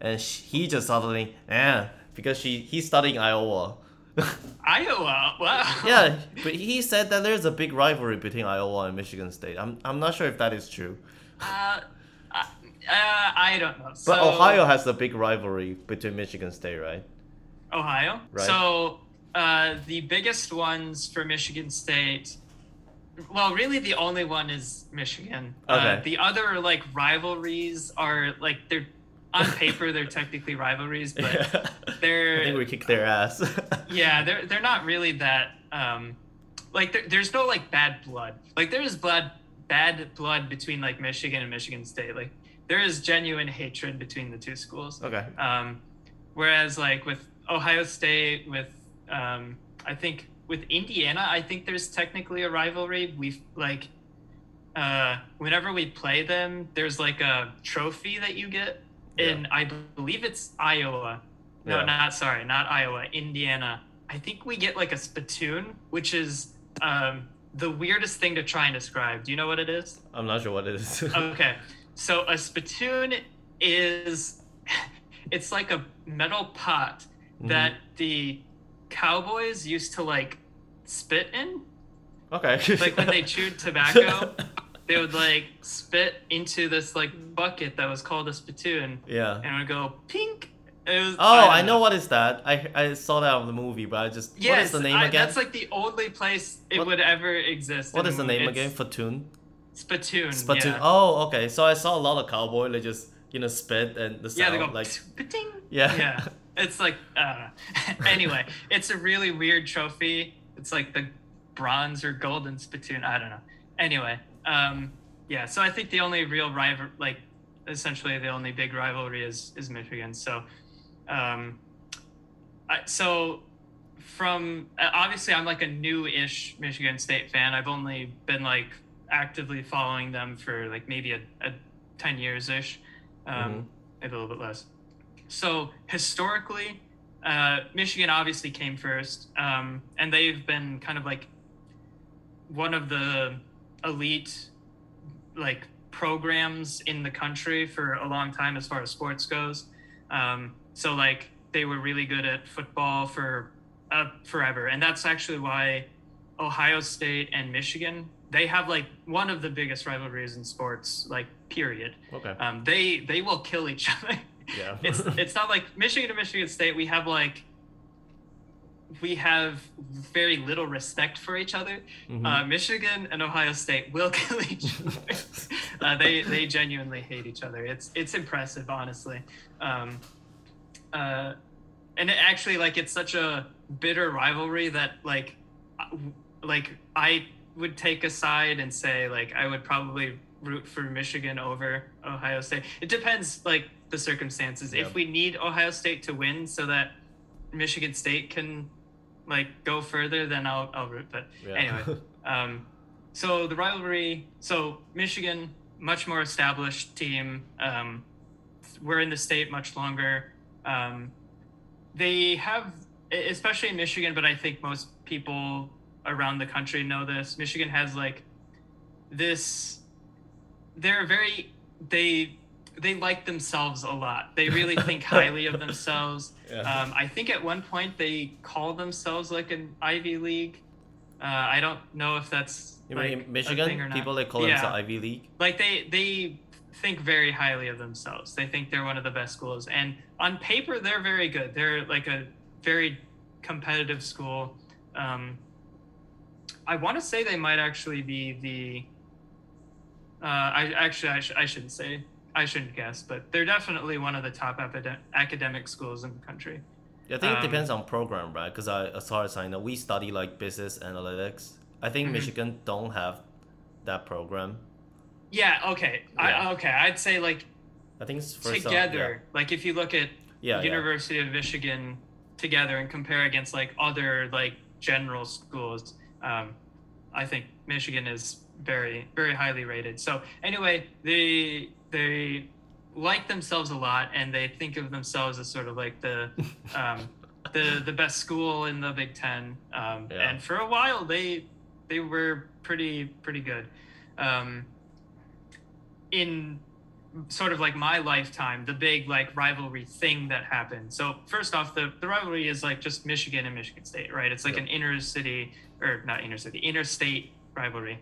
and sh he just suddenly, yeah, because she he's studying Iowa. <laughs> Iowa. Wow. yeah, but he said that there's a big rivalry between Iowa and Michigan State. I'm I'm not sure if that is true. Uh, uh, I don't know. But Ohio has a big rivalry between Michigan State, right? Ohio. Right. So uh, the biggest ones for Michigan State. Well, really, the only one is Michigan. Uh, Okay. the other like rivalries are like they're on paper they're technically rivalries, but they're I think we kick their ass. <laughs> yeah they're they're not really that um like there, there's no like bad blood like there is blood bad blood between like michigan and michigan state like there is genuine hatred between the two schools okay. um whereas like with ohio state with Um, I think with Indiana, I think there's technically a rivalry. We've like, uh, whenever we play them, there's like a trophy that you get, and I believe it's Iowa. No, Yeah. not sorry, not Iowa, Indiana. I think we get like a spittoon, which is um, the weirdest thing to try and describe. Do you know what it is? I'm not sure what it is. <laughs> okay so a spittoon is <laughs> it's like a metal pot that the cowboys used to like spit in okay. <laughs> like when they chewed tobacco they would like spit into this like bucket that was called a spittoon yeah. and it would go pink it was, Oh, don't I know what is that. I I saw that on the movie, but I just yes what is the name I- again? that's like the only place it What- would ever exist What is the name again? Fatoon. spittoon Spittoon. yeah. Oh, okay. So I saw a lot of cowboy. They just you know spit and the Yeah, sound they go like <laughs> "Spitting." Yeah. Yeah. It's like uh <laughs> anyway, it's a really weird trophy. It's like the bronze or golden spittoon. I don't know. Anyway, um yeah, so I think the only real rival like essentially the only big rivalry is is Michigan. So um I, so from uh, obviously I'm like a new-ish Michigan State fan. I've only been like actively following them for like maybe a, a 10 years ish. Um, Mhm. maybe a little bit less. So historically, uh, Michigan obviously came first, um, and they've been kind of like one of the elite like programs in the country for a long time as far as sports goes. Um, so like they were really good at football for uh, forever, and that's actually why Ohio State and Michigan they have like one of the biggest rivalries in sports, like period. okay. Um, they they will kill each <laughs> other. Yeah. it's it's not like Michigan to Michigan State. We have like we have very little respect for each other. Mhm. Uh, Michigan and Ohio State will <laughs> kill each other. uh, they they genuinely hate each other. It's it's impressive, honestly. Um, uh, and it actually, like, it's such a bitter rivalry that like uh, like I would take a side and say like I would probably root for Michigan over Ohio State. It depends like the circumstances. Yeah. If we need Ohio State to win so that Michigan State can like go further, then I'll I'll root. But Yeah. anyway, <laughs> um, so the rivalry. So Michigan, much more established team. Um, we're in the state much longer. Um, they have, especially in Michigan, but I think most people around the country know this. Michigan has like this. They're very they they like themselves a lot. They really <laughs> think highly of themselves. yeah. Um, I think at one point they call themselves like an Ivy League. Uh, I don't know if that's you like, mean a thing or Michigan? People they call yeah. themselves Ivy League. like they they think very highly of themselves. They think they're one of the best schools, and on paper they're very good. They're like a very competitive school. Um, I want to say they might actually be the. Uh, I actually I, sh- I shouldn't say I shouldn't guess, but they're definitely one of the top epide- academic schools in the country. Yeah, I think Um, it depends on program, right? Because I, as far as I know, we study like business analytics. I think Mhm. Michigan don't have that program. Yeah. Okay. Yeah. I, okay. I'd say like I think it's together. Like if you look at Yeah, yeah, University of Michigan together and compare against like other like general schools, um, I think Michigan is very very highly rated. So anyway, they they like themselves a lot and they think of themselves as sort of like the <laughs> um, the the best school in the Big Ten. Um, Yeah. And for a while they they were pretty pretty good. Um, in sort of like my lifetime, the big like rivalry thing that happened. So first off, the, the rivalry is like just Michigan and Michigan State, right? It's like Yep. an inner city or not inner city, interstate rivalry.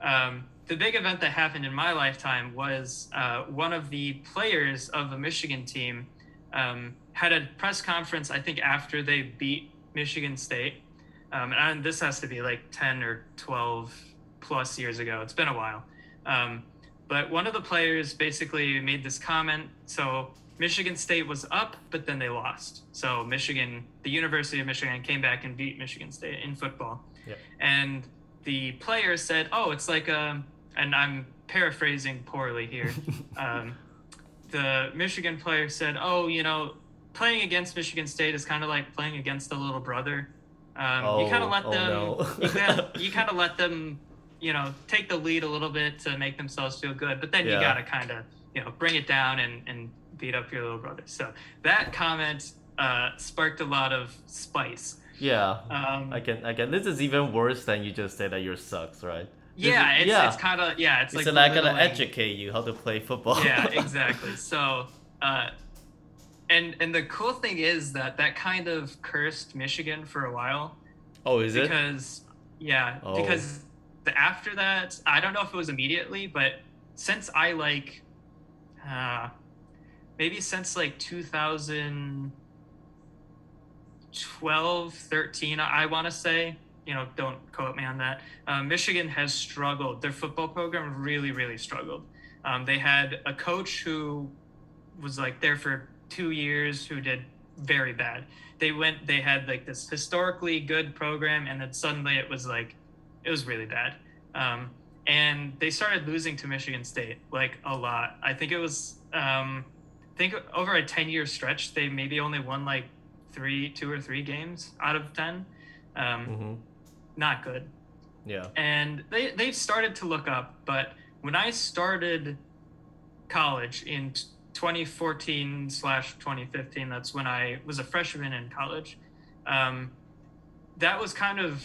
Um, the big event that happened in my lifetime was uh, one of the players of the Michigan team um, had a press conference, I think, after they beat Michigan State. Um, and this has to be like 10 or 12 plus years ago. It's been a while. Um, but one of the players basically made this comment. So Michigan State was up, but then they lost. So Michigan, the University of Michigan, came back and beat Michigan State in football. Yep. And the player said, "Oh, it's like a," and I'm paraphrasing poorly here. <laughs> um, the Michigan player said, "Oh, you know, playing against Michigan State is kind of like playing against a little brother. Um, you Oh, kind of let oh them, no. <laughs> you kind you kind of let them, you know, take the lead a little bit to make themselves feel good. But then you gotta kind of, you know, bring it down and and beat up your little brother. So that comment uh, sparked a lot of spice. Yeah. Um, I can I can. This is even worse than you just said that you're sucks, right? Yeah, it's, yeah. it's kind of yeah, it's, It's like like, gonna belittling- educate you how to play football. yeah, <laughs> exactly. So, uh, and and the cool thing is that that kind of cursed Michigan for a while oh, is it? because yeah, Oh. because the, after that, I don't know if it was immediately, but since I like, uh, maybe since like 2012, 13, I want to say. You know, don't quote me on that. Uh, Michigan has struggled. Their football program really, really struggled. Um, they had a coach who was like there for two years who did very bad. They went, they had like this historically good program, and then suddenly it was like, it was really bad. Um, and they started losing to Michigan State like a lot. I think it was, um, I think over a 10 year stretch, they maybe only won like three, two or three games out of 10. Um, hmm Not good Yeah. and they they've started to look up. But when I started college in 2014 slash 2015, that's when I was a freshman in college. Um, that was kind of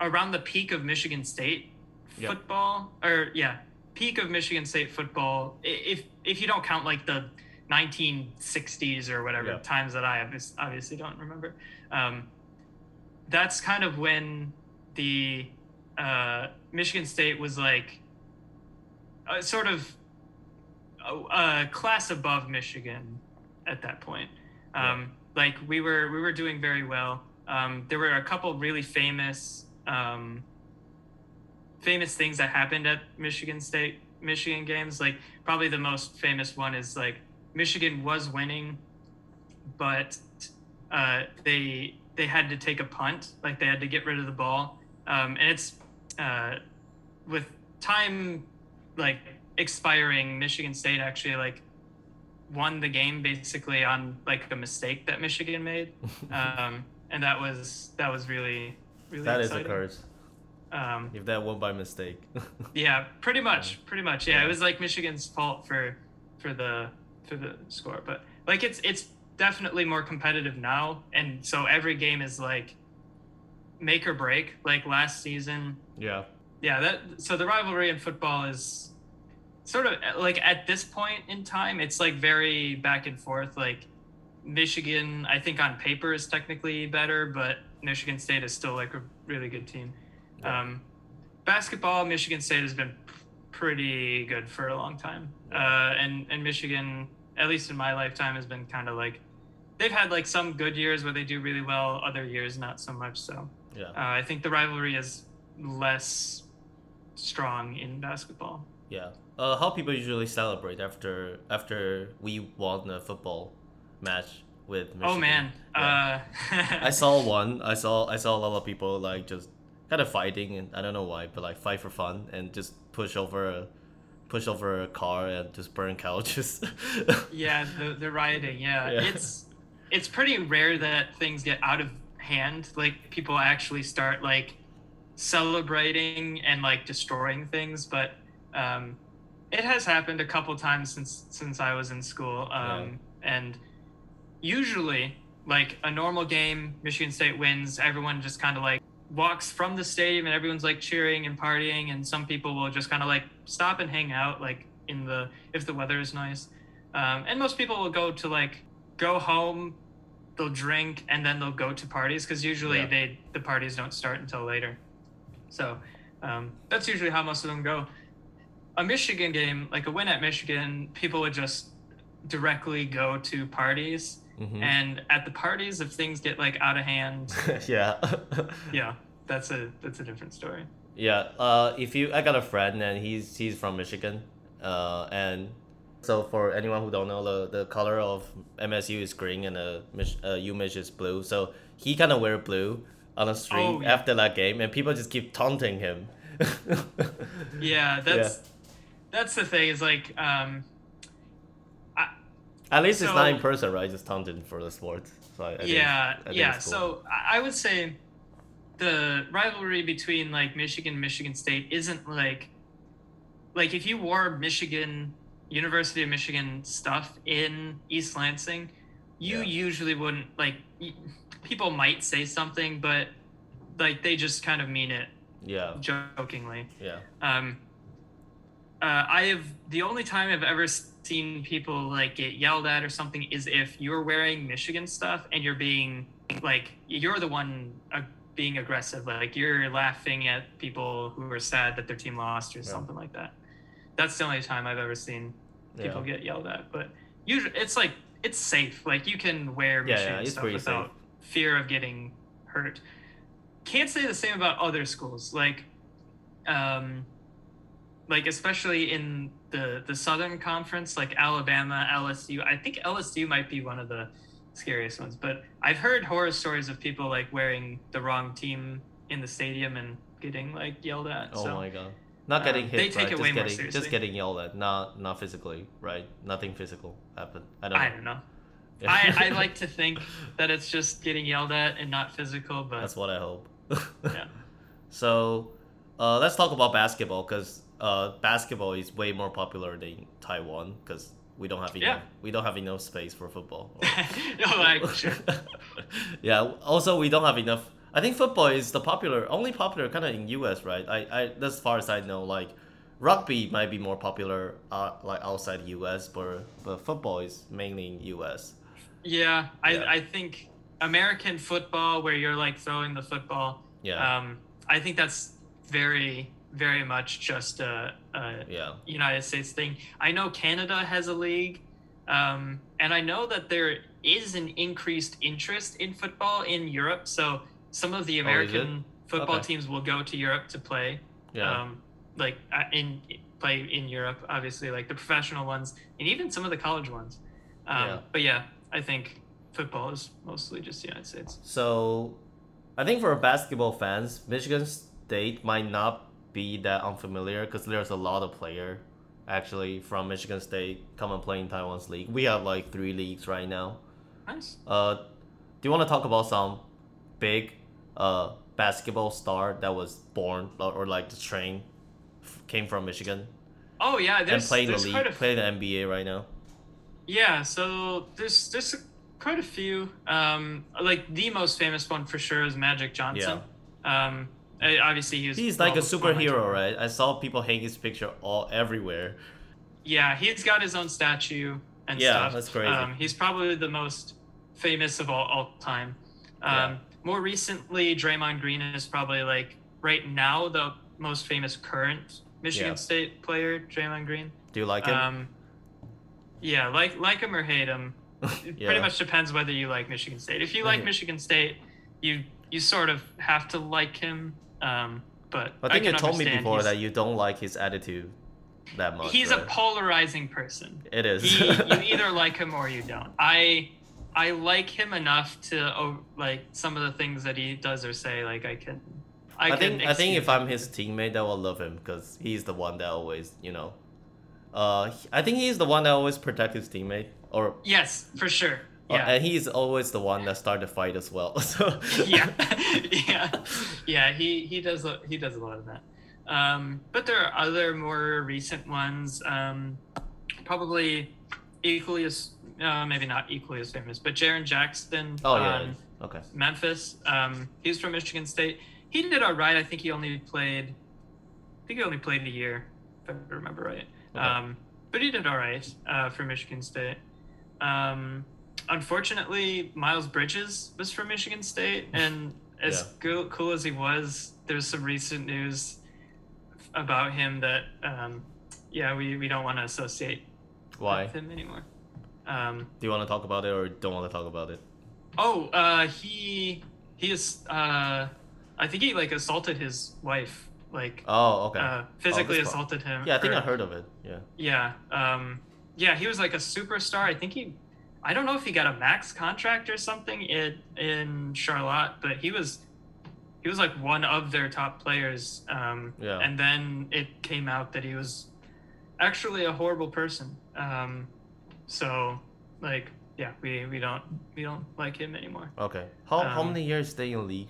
around the peak of Michigan State Yep. football, or yeah, peak of Michigan State football. If if you don't count like the 1960s or whatever Yeah. times that I obviously don't remember. Um, that's kind of when the uh, Michigan State was like a sort of a, a class above Michigan at that point. Um, Like we were we were doing very well. Um, there were a couple really famous um, famous things that happened at Michigan State Michigan games. Like probably the most famous one is like Michigan was winning, but uh, they they had to take a punt. Like they had to get rid of the ball, um, and it's uh, with time like expiring. Michigan State actually like won the game basically on like a mistake that Michigan made, <laughs> um, and that was that was really really that is a curse. Um, If that won by mistake. <laughs> yeah, pretty much, pretty much. Yeah, it was like Michigan's fault for for the for the score, but like it's it's definitely more competitive now, and so every game is like make or break. Like last season, yeah. yeah. That so the rivalry in football is sort of like at this point in time, it's like very back and forth. Like Michigan, I think on paper is technically better, but Michigan State is still like a really good team. Yeah. Um, basketball, Michigan State has been pretty good for a long time, uh, and and Michigan, at least in my lifetime, has been kind of like they've had like some good years where they do really well, other years not so much. So Yeah. uh, I think the rivalry is less strong in basketball. Yeah. Uh, how people usually celebrate after after we won a football match with Michigan? Oh man, Yeah. uh, <laughs> I saw one. I saw I saw a lot of people like just kind of fighting, and I don't know why, but like fight for fun and just push over a push over a car and just burn couches. <laughs> yeah, the the rioting. Yeah. Yeah. it's it's pretty rare that things get out of hand. Like people actually start like celebrating and like destroying things, but um, it has happened a couple times since since I was in school. Um, And usually, like a normal game, Michigan State wins. Everyone just kind of like walks from the stadium and everyone's like cheering and partying and some people will just kind of like stop and hang out like in the if the weather is nice um, and most people will go to like go home they'll drink and then they'll go to parties because usually Yeah. they the parties don't start until later so um, that's usually how most of them go a michigan game like a win at michigan people would just directly go to parties Mhm. and at the parties if things get like out of hand <laughs> yeah. <laughs> yeah that's a that's a different story Yeah, uh, if you, I got a friend and he's he's from Michigan, uh, and so for anyone who don't know, the, the color of MSU is green and uh, Mich- uh, UMich is blue. So he kind of wear blue on the street Oh, yeah. after that game, and people just keep taunting him. <laughs> yeah that's that's the thing is like um I, At least it's So- not in person, right? Just tangent for the sport. So I, I think- yeah, think yeah. cool. So I I would say the rivalry between like Michigan, and Michigan State isn't like like if you wore Michigan University of Michigan stuff in East Lansing, you Yeah. usually wouldn't like. People might say something, but like they just kind of mean it yeah, jokingly. yeah, Um, uh, I have the only time I've ever seen people like get yelled at or something is if you're wearing Michigan stuff and you're being like you're the one uh, being aggressive, like you're laughing at people who are sad that their team lost or something like that. That's the only time I've ever seen people yeah. get yelled at. But usually, it's like it's safe. Like you can wear Yeah, yeah, stuff without safe. fear of getting hurt. Can't say the same about other schools. Like, um, like especially in the the Southern Conference, like Alabama, LSU. I think LSU might be one of the scariest ones. But I've heard horror stories of people like wearing the wrong team in the stadium and getting like yelled at. Oh so my god. Not uh, getting hit, they take right? it just way more getting, seriously. Just getting yelled at, not not physically, right? Nothing physical happened. I don't know. I don't know. Yeah. I, I <laughs> like to think that it's just getting yelled at and not physical, but That's what I hope. <laughs> yeah. So, uh, let's talk about basketball because uh, basketball is way more popular than Taiwan because we don't have enough. Yeah. We don't have enough space for football. <laughs> no, like sure. yeah. Also, we don't have enough. I think football is the popular, only popular kind of in U.S. Right? I, I, as far as I know, like rugby might be more popular, uh, like outside U.S. But but football is mainly in U.S. Yeah, I, Yeah. I think American football, where you're like throwing the football, Yeah. um, I think that's very, very much just a, a yeah. United States thing. I know Canada has a league, um, and I know that there is an increased interest in football in Europe. So some of the Oh. American football Okay. teams will go to Europe to play. Yeah. Um, like uh, in play in Europe, obviously, like the professional ones, and even some of the college ones. Um, Yeah. But yeah, I think football is mostly just the United States. So, I think for basketball fans, Michigan State might not be that unfamiliar because there's a lot of player actually from Michigan State come and play in Taiwan's league. We have like three leagues right now. Nice. Uh, do you want to talk about some big uh basketball star that was born or, or like the train f- came from Michigan Oh yeah, and there's, playing the league, quite a play the NBA right now? Yeah, so there's there's quite a few. Um, like the most famous one for sure is Magic Johnson. Yeah. Um, obviously he was. He's like a well before my superhero, right? I saw people hang his picture all everywhere. Yeah, he's got his own statue and Yeah, stuff. that's crazy. Um, he's probably the most famous of all, all time. Um, Yeah. More recently, Draymond Green is probably like right now the most famous current Michigan Yeah. State player. Draymond Green. Do you like him? Um, yeah, like like him or hate him. <laughs> It Yeah. pretty much depends whether you like Michigan State. If you like Mhm. Michigan State, you you sort of have to like him. Um, but I think you told me before that you don't like his attitude that much. he's a polarizing person. It is. He, you either like him or you don't. I I like him enough to oh, like some of the things that he does or say. Like I can. I, I can think I think if I'm his teammate, I will love him because he's the one that always, you know, uh, I think he's the one that always protect his teammate, or Yes, for sure. uh, Yeah. and he's always the one that start the fight as well. <laughs> So yeah, <laughs> yeah, yeah. He he does a- he does a lot of that. Um, but there are other more recent ones, um, probably equally as uh, maybe not equally as famous, but Jaren Jackson. Oh yeah, um, okay. Memphis. Um, he's from Michigan State. He did all right. I think he only played. I think he only played a year, if I remember right. Okay. Um, but he did all right uh, for Michigan State. Um, unfortunately, Miles Bridges was from Michigan State, <laughs> and as Yeah. cool, cool as he was, there's some recent news about him that, um, yeah, we, we don't want to associate Why? with him anymore. Um, Do you want to talk about it or don't want to talk about it? Oh, uh, he he is. Uh, I think he like assaulted his wife, like Oh, okay. uh, physically this part. assaulted him. yeah, I think or- I heard of it. Yeah. Yeah, um, yeah, he was like a superstar. I think he. I don't know if he got a max contract or something in in Charlotte, but he was he was like one of their top players. Um, Yeah. And then it came out that he was actually a horrible person. Um, so like yeah, we, we don't we don't like him anymore. Okay. How how Um, many years stay in league?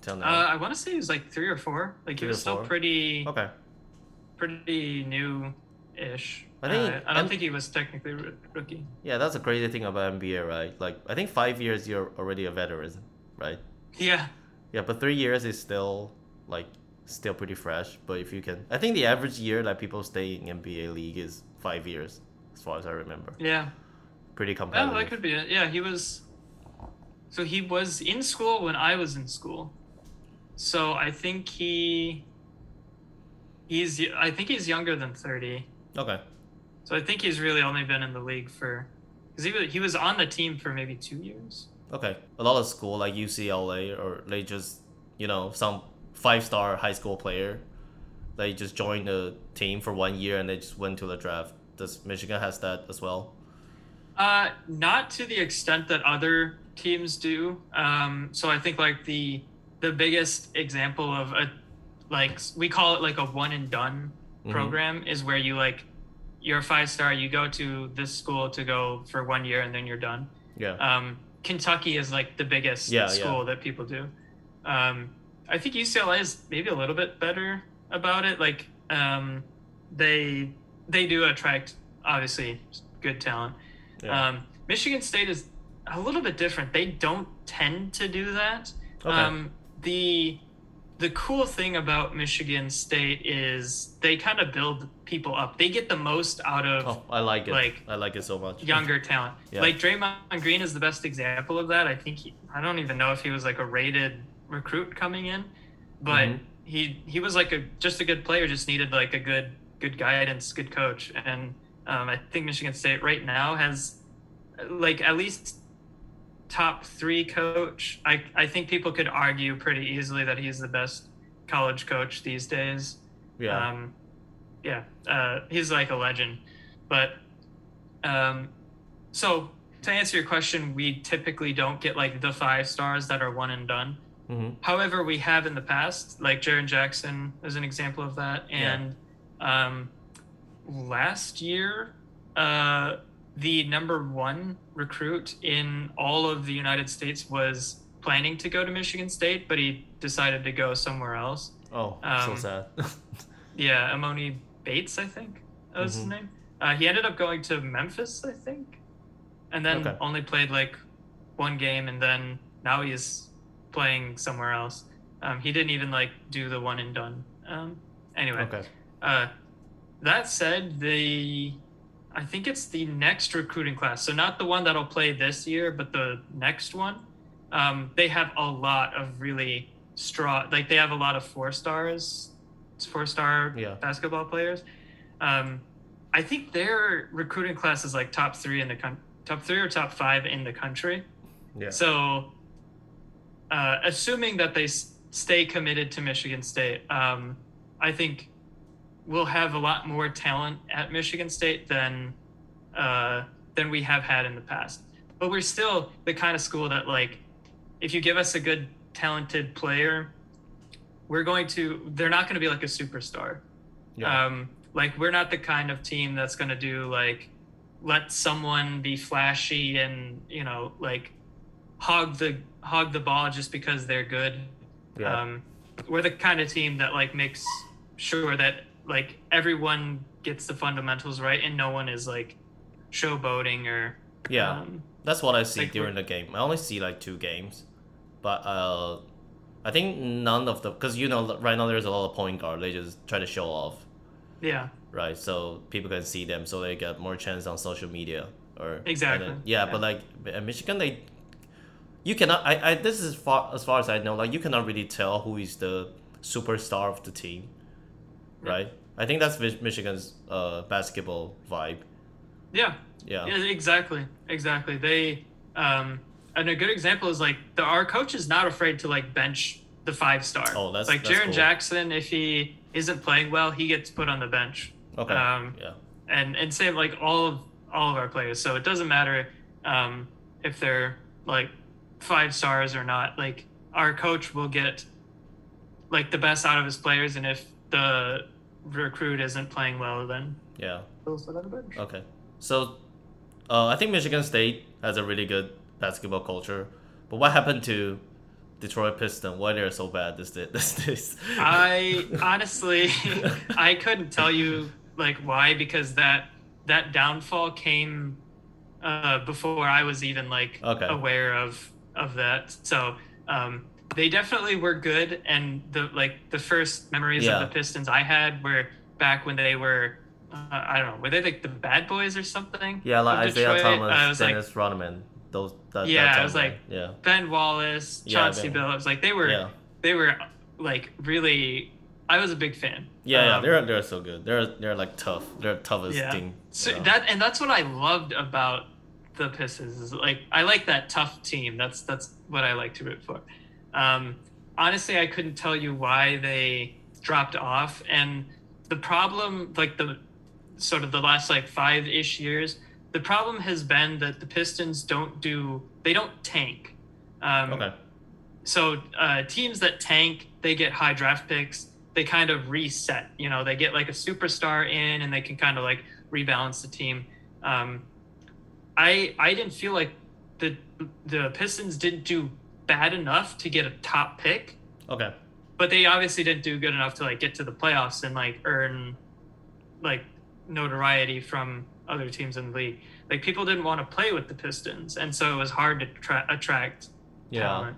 Till Uh, now. I want to say he was like three or four. Like Three he was still four? pretty okay. pretty new-ish. I think- Uh, I don't I'm- think he was technically rookie. Yeah, that's a crazy thing about NBA, right? Like I think five years you're already a veteran, right? Yeah, Yeah, but three years is still like still pretty fresh. But if you can, I think the average year that people stay in NBA league is five years, as far as I remember. yeah. Pretty Oh, that could be it. Yeah, he was. So he was in school when I was in school. So I think he. He's. I think he's younger than thirty. Okay. So I think he's really only been in the league for. Because he was, he was on the team for maybe two years. Okay. A lot of school like UCLA or they just you know some five star high school player, they just joined the team for one year and they just went to the draft. Does Michigan has that as well? Uh, not to the extent that other teams do. Um, so I think like the the biggest example of a like we call it like a one and done Mhm. program is where you like you're a five star, you go to this school to go for one year and then you're done. Yeah. Um, Kentucky is like the biggest Yeah, school yeah. that people do. Um, I think UCLA is maybe a little bit better about it. Like um, they they do attract obviously good talent. yeah. Um, Michigan State is a little bit different. They don't tend to do that. Okay. Um, the the cool thing about Michigan State is they kind of build people up. They get the most out of oh, I like it. like, I like it so much. younger talent. Yeah. Like Draymond Green is the best example of that. I think he, I don't even know if he was like a rated recruit coming in, but Mhm. he he was like a just a good player. Just needed like a good good guidance, good coach, and um, I think Michigan State right now has like at least top three coach. I I think people could argue pretty easily that he's the best college coach these days. Yeah. Um, yeah, uh, he's like a legend. But um, so to answer your question, we typically don't get like the five stars that are one and done. hmm However, we have in the past, like Jaren Jackson is an example of that. And um, last year, uh, the number one recruit in all of the United States was planning to go to Michigan State, but he decided to go somewhere else. Oh, so Um, sad. <laughs> Yeah, Emoni Bates, I think that was his Mhm. name. Uh, he ended up going to Memphis, I think, and then Okay. only played like one game, and then now he's playing somewhere else. Um, he didn't even like do the one and done. Um, anyway, okay. Uh, that said, the I think it's the next recruiting class. So not the one that'll play this year, but the next one. Um, they have a lot of really strong. Like they have a lot of four stars, four star Yeah. basketball players. Um, I think their recruiting class is like top three in the coun- top three or top five in the country. Yeah. So, uh, assuming that they s- stay committed to Michigan State, um, I think we'll have a lot more talent at Michigan State than uh, than we have had in the past. But we're still the kind of school that, like, if you give us a good, talented player, we're going to. They're not going to be like a superstar. yeah. Um, like we're not the kind of team that's going to do like let someone be flashy and you know like hog the hog the ball just because they're good. yeah. Um, we're the kind of team that like makes sure that like everyone gets the fundamentals right and no one is like showboating or yeah. um, That's what I see like, during the game. I only see like two games, but uh, I think none of the because you know right now there's a lot of point guard. They just try to show off, yeah right? So people can see them, so they get more chance on social media or Exactly, then- yeah, yeah. but like at Michigan, they you cannot. I, I this is far as far as I know. Like you cannot really tell who is the superstar of the team, Yeah. right? I think that's Michigan's uh basketball vibe. yeah Yeah. Yeah, exactly, exactly. They um, and a good example is like the our coach is not afraid to like bench the five star. Oh, that's- like that's Jaren cool. Jackson. If he isn't playing well, he gets put on the bench. Okay. Um, yeah. and and same like all of all of our players. So it doesn't matter um, if they're like five stars or not. Like our coach will get like the best out of his players, and if the recruit isn't playing well, then Yeah. he'll sit on the bench. Okay. So Uh, I think Michigan State has a really good basketball culture, but what happened to Detroit Pistons? Why they're so bad this <laughs> this this? I honestly, <laughs> I couldn't tell you like why because that that downfall came uh, before I was even like Okay. aware of of that. So um, they definitely were good, and the like the first memories Yeah. of the Pistons I had were back when they were. Uh, I don't know. Were they like the bad boys or something? yeah, like Isaiah Detroit? Thomas, was like Dennis Rodman, those. That, Yeah, I was like- yeah, Ben Wallace, Yeah, Chauncey Ben- Billups. Like they were, yeah, they were like really. I was a big fan. yeah, yeah. Um, They're they're so good. They're they're like tough. They're toughest Yeah. team. So yeah. that and that's what I loved about the Pistons. Is like I like that tough team. That's that's what I like to root for. Um, honestly, I couldn't tell you why they dropped off, and the problem, like the sort of the last like five ish years, the problem has been that the Pistons don't do they don't tank. Um, okay. so uh, teams that tank, they get high draft picks. They kind of reset. You know, they get like a superstar in, and they can kind of like rebalance the team. Um, I I didn't feel like the the Pistons didn't do bad enough to get a top pick, Okay. but they obviously didn't do good enough to like get to the playoffs and like earn like notoriety from other teams in the league. Like people didn't want to play with the Pistons, and so it was hard to tra- attract Yeah. talent.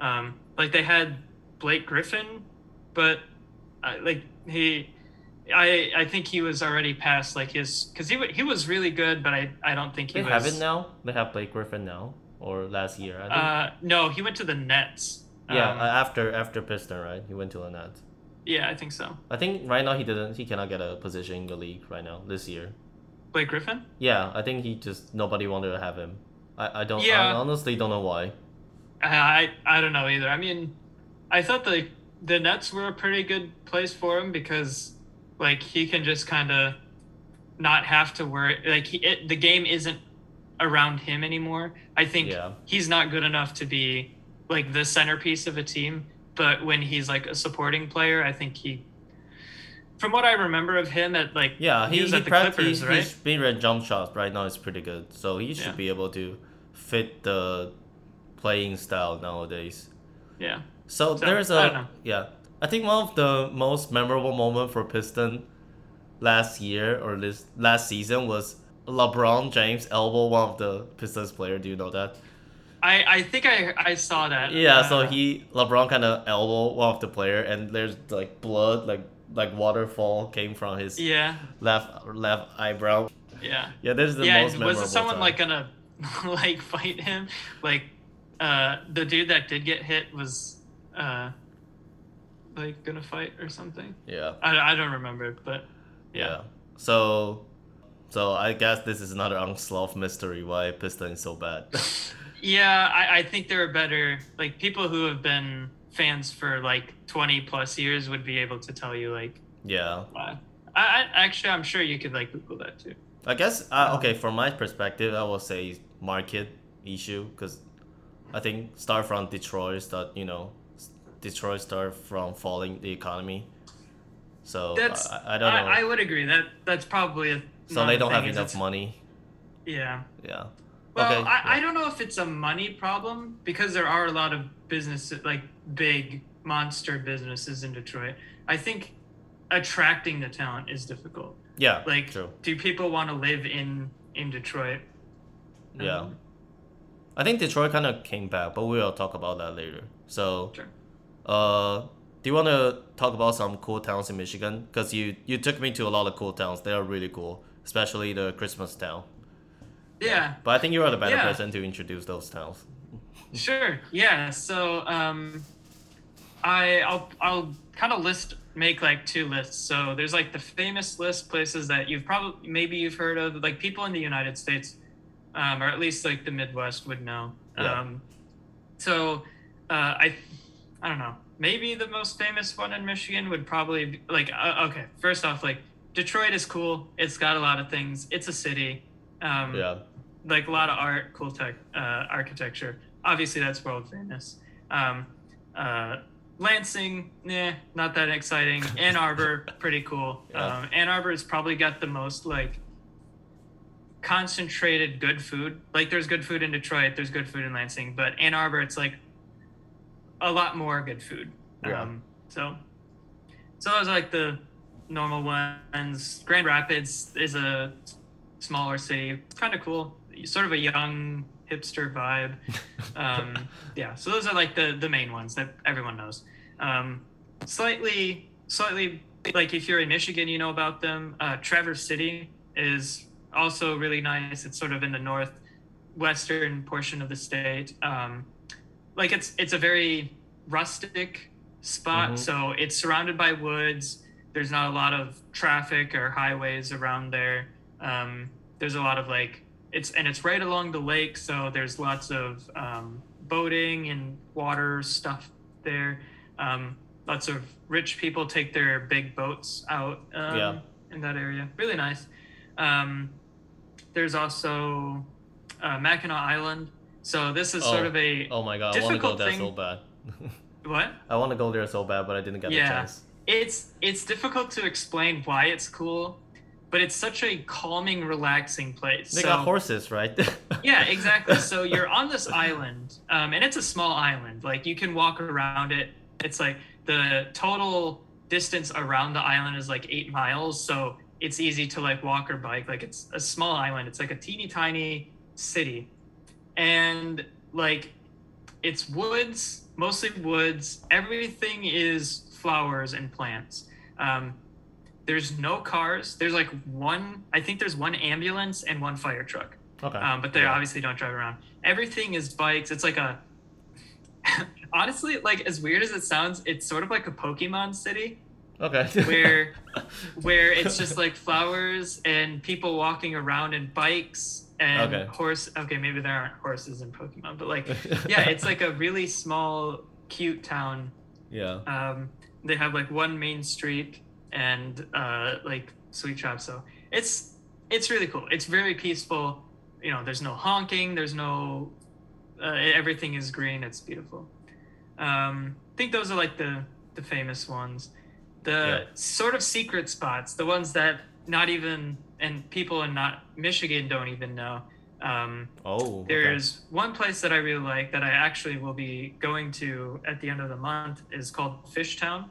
Um, like they had Blake Griffin, but uh, like he, I I think he was already past like his because he he was really good, but I I don't think he They was. have it now. They have Blake Griffin now, or last year. I. Uh, no, he went to the Nets. yeah, Um, uh, after after Piston, right? He went to the Nets. yeah, I think so. I think right now he didn't. He cannot get a position in the league right now this year. Blake Griffin. Yeah, I think he just nobody wanted to have him. I, I don't. I Yeah. honestly don't know why. I I don't know either. I mean, I thought the the Nets were a pretty good place for him because like he can just kind of not have to worry. Like he, it, the game isn't around him anymore. I think Yeah. he's not good enough to be like the centerpiece of a team. But when he's like a supporting player, I think he. From what I remember of him at like Yeah, he, was he at the practiced. Clippers, His right? mid range jump shots right now is pretty good, so he should Yeah. be able to fit the playing style nowadays. Yeah. So, So, there's I a yeah. I think one of the most memorable moment for Piston last year or this last season was LeBron James elbow one of the Pistons player. Do you know that? I I think I I saw that. Yeah. so Uh, he LeBron kind of elbow one of the player, and there's like blood, like like waterfall came from his Yeah. left left eyebrow. Yeah. Yeah, this is the yeah, most memorable. was someone time. like gonna <laughs> like fight him? Like uh the dude that did get hit was uh like gonna fight or something. Yeah. I, I don't remember, but Yeah. yeah. So, so I guess this is another unsolved mystery why Piston is so bad. <laughs> Yeah, I, I think there are better like people who have been fans for like twenty plus years would be able to tell you like yeah. why. I, I actually I'm sure you could like Google that too. I guess uh, okay. From my perspective, I will say market issue because I think start from Detroit. Start you know, Detroit start from falling the economy. So That's I, I don't know. I, would agree that that's probably a so they don't have enough money. Yeah. Yeah. Well, okay. I, I don't know if it's a money problem because there are a lot of businesses, like big monster businesses in Detroit. I think attracting the talent is difficult. yeah. Like, true. do people want to live in in Detroit? Yeah. Um, I think Detroit kind of came back, but we'll talk about that later. So, Sure. uh, do you want to talk about some cool towns in Michigan? Because you you took me to a lot of cool towns. They are really cool, especially the Christmas town. Yeah. But I think you are the better Yeah. person to introduce those towns. Sure. Yeah. So um, I I'll I'll kind of list make like two lists. So there's like the famous list places that you've probably maybe you've heard of, like people in the United States, um, or at least like the Midwest would know. Yeah. Um, so uh, I I don't know. Maybe the most famous one in Michigan would probably be, like uh, okay. First off, like Detroit is cool. It's got a lot of things. It's a city. Um, Yeah. like a lot of art, cool tech, uh, architecture. Obviously, that's world famous. Um, uh, Lansing, nah, not that exciting. <laughs> Ann Arbor, pretty cool. Yeah. Um, Ann Arbor has probably got the most like concentrated good food. Like there's good food in Detroit, there's good food in Lansing, but Ann Arbor it's like a lot more good food. Yeah. Um, so so those are like the normal ones. Grand Rapids is a smaller city, It's kind of cool, sort of a young hipster vibe. <laughs> Um, yeah, so those are like the the main ones that everyone knows. Um, slightly, slightly like if you're in Michigan, you know about them. Uh, Traverse City is also really nice. It's sort of in the northwestern portion of the state. Um, like it's it's a very rustic spot, Mhm. so it's surrounded by woods. There's not a lot of traffic or highways around there. Um, there's a lot of like it's and it's right along the lake, so there's lots of um, boating and water stuff there. Um, lots of rich people take their big boats out um, Yeah. in that area. Really nice. Um, there's also uh, Mackinac Island. So this is sort Oh. of a Oh my god, I want to go there thing- so bad. <laughs> what? I want to go there so bad, but I didn't get Yeah. a chance. It's it's difficult to explain why it's cool, but it's such a calming, relaxing place. They so, got horses, right? <laughs> Yeah, exactly. So you're on this island, um, and it's a small island. Like you can walk around it. It's like the total distance around the island is like eight miles. So it's easy to like walk or bike. Like it's a small island. It's like a teeny tiny city, and like it's woods, mostly woods. Everything is flowers and plants. Um, there's no cars. There's like one. I think there's one ambulance and one fire truck okay. um, but they Yeah. obviously don't drive around. Everything is bikes. It's like a <laughs> honestly, like as weird as it sounds, it's sort of like a Pokemon city Okay. <laughs> where where it's just like flowers and people walking around and bikes and Okay. horse. Okay, maybe there aren't horses in Pokemon, but like <laughs> yeah, it's like a really small, cute town yeah. um, they have like one main street and uh, like sweet shops. So it's it's really cool. It's very peaceful. You know, there's no honking. There's no uh, everything is green. It's beautiful. Um, I think those are like the the famous ones. The Yeah. sort of secret spots, the ones that not even and people in not Michigan don't even know. Um, Oh. okay. there's one place that I really like that I actually will be going to at the end of the month is called Fishtown.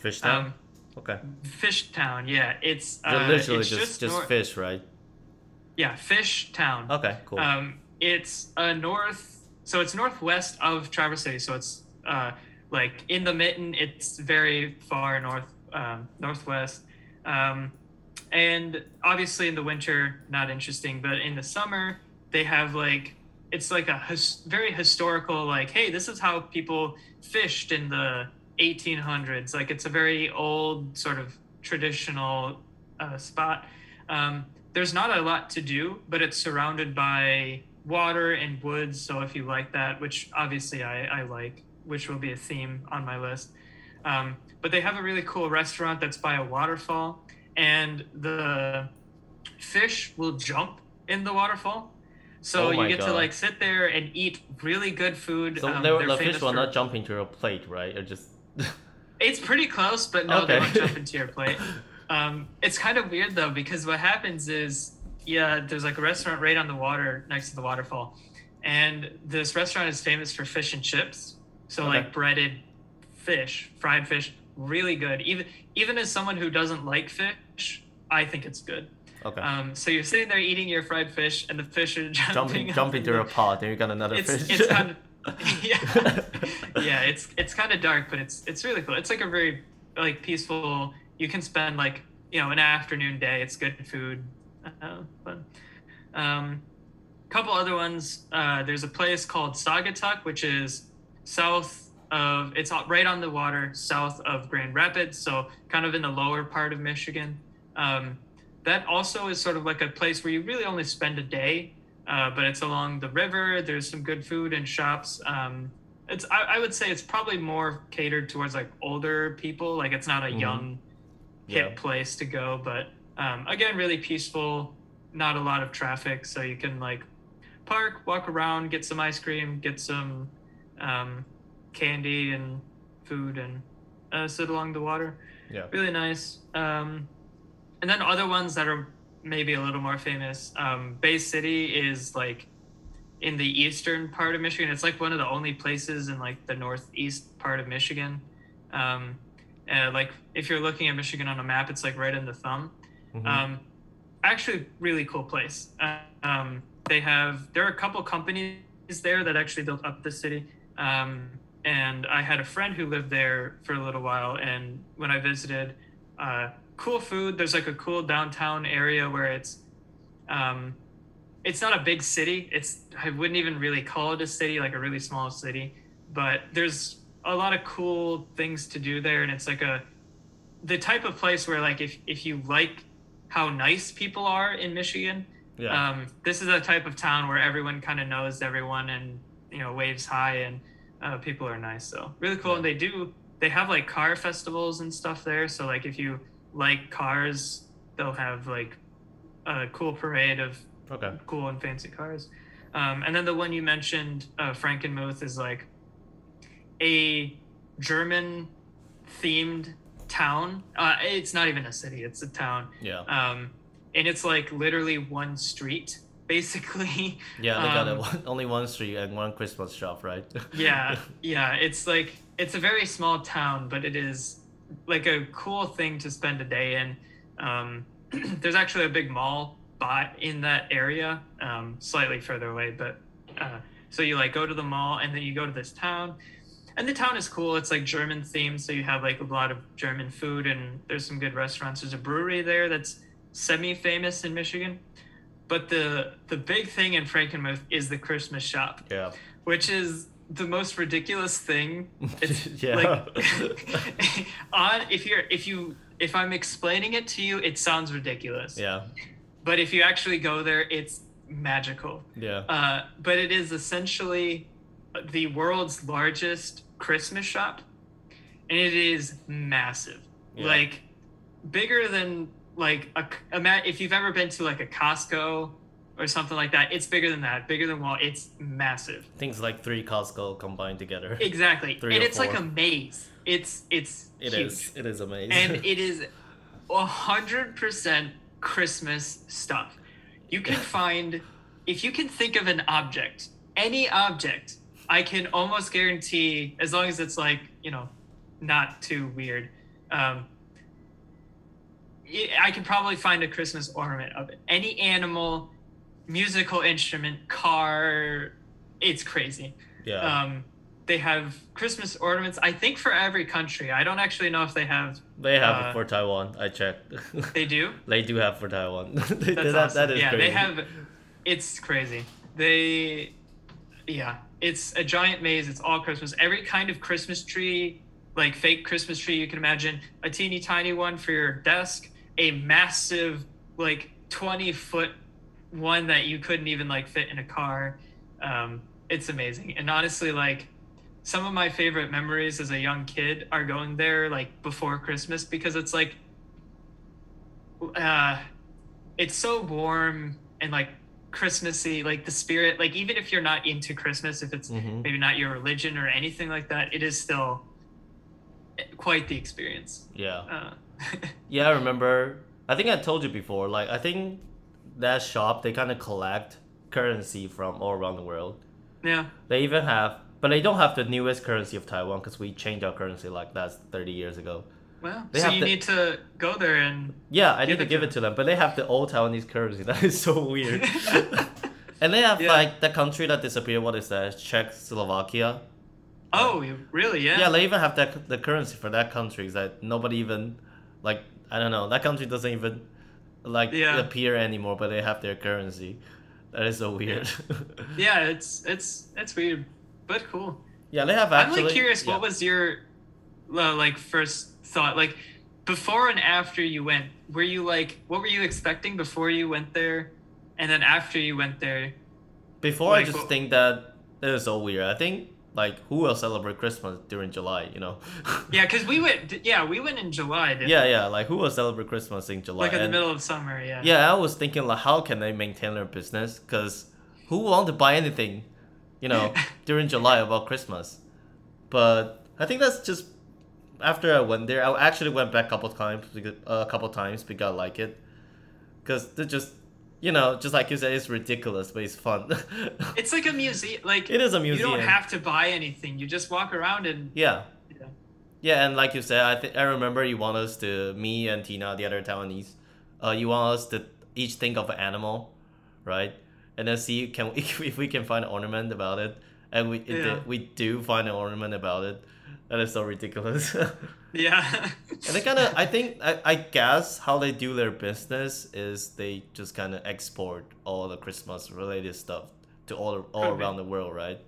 fish town. Um, okay. Fishtown, yeah, it's uh, Literally it's just just, nor- fish, right? yeah, Fishtown. Okay. Cool. Um, it's a north, so it's northwest of Traverse City. So it's uh, like in the mitten. It's very far north, um, northwest. Um, and obviously in the winter, not interesting. But in the summer, they have like it's like a his, very historical. Like, hey, this is how people fished in the 1800s. Like, it's a very old sort of traditional uh, spot. Um, there's not a lot to do, but it's surrounded by water and woods. So if you like that, which obviously I, I like, which will be a theme on my list. Um, but they have a really cool restaurant that's by a waterfall, and the fish will jump in the waterfall. So Oh you get to like sit there and eat really good food. so Um, they the fish will for- not jump into your plate, right? Or just. <laughs> It's pretty close, but no, they Okay. won't jump into your plate. <laughs> Um, it's kind of weird though because what happens is, yeah, there's like a restaurant right on the water next to the waterfall, and this restaurant is famous for fish and chips. So Okay. like breaded fish, fried fish, really good. Even even as someone who doesn't like fish, I think it's good. Okay. Um, so you're sitting there eating your fried fish, and the fish are <laughs> jumping. jumping jump into a pot, and you got another it's fish. it's kind of <laughs> <laughs> yeah yeah it's it's kind of dark but it's it's really cool it's like a very like peaceful you can spend like you know an afternoon day it's good food uh, but um couple other ones uh there's a place called Saugatuck which is south of it's right on the water south of grand rapids so kind of in the lower part of michigan um that also is sort of like a place where you really only spend a day uh, but it's along the river. There's some good food and shops. Um, it's I, I would say it's probably more catered towards like older people. Like it's not a Mhm. young hip Yeah. place to go, but um, again, really peaceful. Not a lot of traffic, so you can like park, walk around, get some ice cream, get some um, candy and food, and uh, sit along the water Yeah. really nice. Um, and then other ones that are maybe a little more famous. Um, Bay City is like in the eastern part of Michigan. It's like one of the only places in like the northeast part of Michigan. Um, uh, like if you're looking at Michigan on a map, it's like right in the thumb. Mhm. Um, actually, really cool place. Um, they have there are a couple companies there that actually built up the city. Um, and I had a friend who lived there for a little while, and when I visited, uh, cool food. There's like a cool downtown area where it's, um, it's not a big city. It's I wouldn't even really call it a city, like a really small city, but there's a lot of cool things to do there, and it's like a, the type of place where like if if you like how nice people are in Michigan, yeah. um, this is a type of town where everyone kind of knows everyone and you know waves high and uh, people are nice. So really cool. Yeah. And they do they have like car festivals and stuff there. So like if you like cars, they'll have like a cool parade of okay. cool and fancy cars. Um, and then the one you mentioned, uh, Frankenmuth, is like a German themed town. Uh, it's not even a city; it's a town Yeah. um, and it's like literally one street <laughs> basically Yeah, they got a, um, one, <laughs> only one street and one Christmas shop, right? <laughs> yeah yeah it's like it's a very small town but it is like a cool thing to spend a day in. Um, <clears throat> there's actually a big mall by in that area um, slightly further away but uh, so you like go to the mall and then you go to this town. And the town is cool. It's like german themed so you have like a lot of german food and there's some good restaurants. There's a brewery there that's semi-famous in michigan. But the the big thing in frankenmuth is the christmas shop yeah. which is the most ridiculous thing <laughs> it's yeah. like <laughs> <laughs> on if you're if you if i'm explaining it to you it sounds ridiculous yeah. but if you actually go there it's magical Yeah. uh, but it is essentially the world's largest christmas shop and it is massive Yeah. like bigger than like a, a if you've ever been to like a costco or something like that it's bigger than that bigger than wall it's massive Things like three Costco combined together. <laughs> Exactly. Three and it's like a maze. It's it's It huge. is. It is amazing. And <laughs> it is a hundred percent Christmas stuff. You can find if you can think of an object, any object, I can almost guarantee, as long as it's like, you know, not too weird, um, I can probably find a Christmas ornament of it. Any animal, musical instrument, car, it's crazy yeah. um, they have Christmas ornaments. I think for every country. I don't actually know if they have. they have uh, it for Taiwan. I checked. <laughs> They do. they do have for Taiwan. <laughs> That's that, awesome. that yeah, crazy. they have. It's crazy. They, yeah, it's a giant maze. It's all Christmas. Every kind of Christmas tree, like fake Christmas tree you can imagine. A teeny tiny one for your desk. A massive, like twenty foot one that you couldn't even like fit in a car. Um, it's amazing. And honestly, like some of my favorite memories as a young kid are going there like before Christmas because it's like uh it's so warm and like Christmassy, like the spirit, like even if you're not into Christmas, if it's Mhm. maybe not your religion or anything like that, it is still quite the experience. Yeah. Uh, <laughs> Yeah, I remember. I think I told you before. Like, I think that shop they kind of collect currency from all around the world. yeah. They even have, but they don't have the newest currency of Taiwan because we changed our currency like that thirty years ago. Well, They so you the- need to go there and Yeah, I need to give it to them, but they have the old Taiwanese currency. <laughs> That is so weird. <laughs> and they have Yeah. like the country that disappeared. What is that? Czechoslovakia. oh, really? Yeah. Yeah, they even have that the currency for that country that nobody even like. I don't know. That country doesn't even like Yeah. appear anymore, but they have their currency. That is so weird. Yeah, <laughs> it's it's it's weird, but cool. yeah, they have I'm actually. like curious. yeah. What was your like first thought? Like before and after you went, were you like what were you expecting before you went there, and then after you went there? Before I just what- think that it is so weird. I think like who will celebrate Christmas during July? You know. <laughs> Yeah, because we went. Yeah, we went in July. Yeah, yeah. Like who will celebrate Christmas in? July? like in the middle of summer. Yeah. Yeah, I was thinking like, how can they maintain their business? Because who want to buy anything, you know, <laughs> during July about Christmas? But I think that's just after I went there. I actually went back a couple times, because, uh, a couple times because I like it. because they're just you know just like you said it's ridiculous but it's fun <laughs> It's like a museum. Like It is a museum. You don't have to buy anything. You just walk around and yeah Yeah. yeah and like you said i think i remember you want us to me and tina the other taiwanese uh you want us to each think of an animal right and then see can we <laughs> if we can find an ornament about it and we Yeah. did- we do find an ornament about it that is so ridiculous <laughs> yeah. And they kind of, I think, I, I guess how they do their business is they just kind of export all the Christmas related stuff to all all Could be. around the world, right?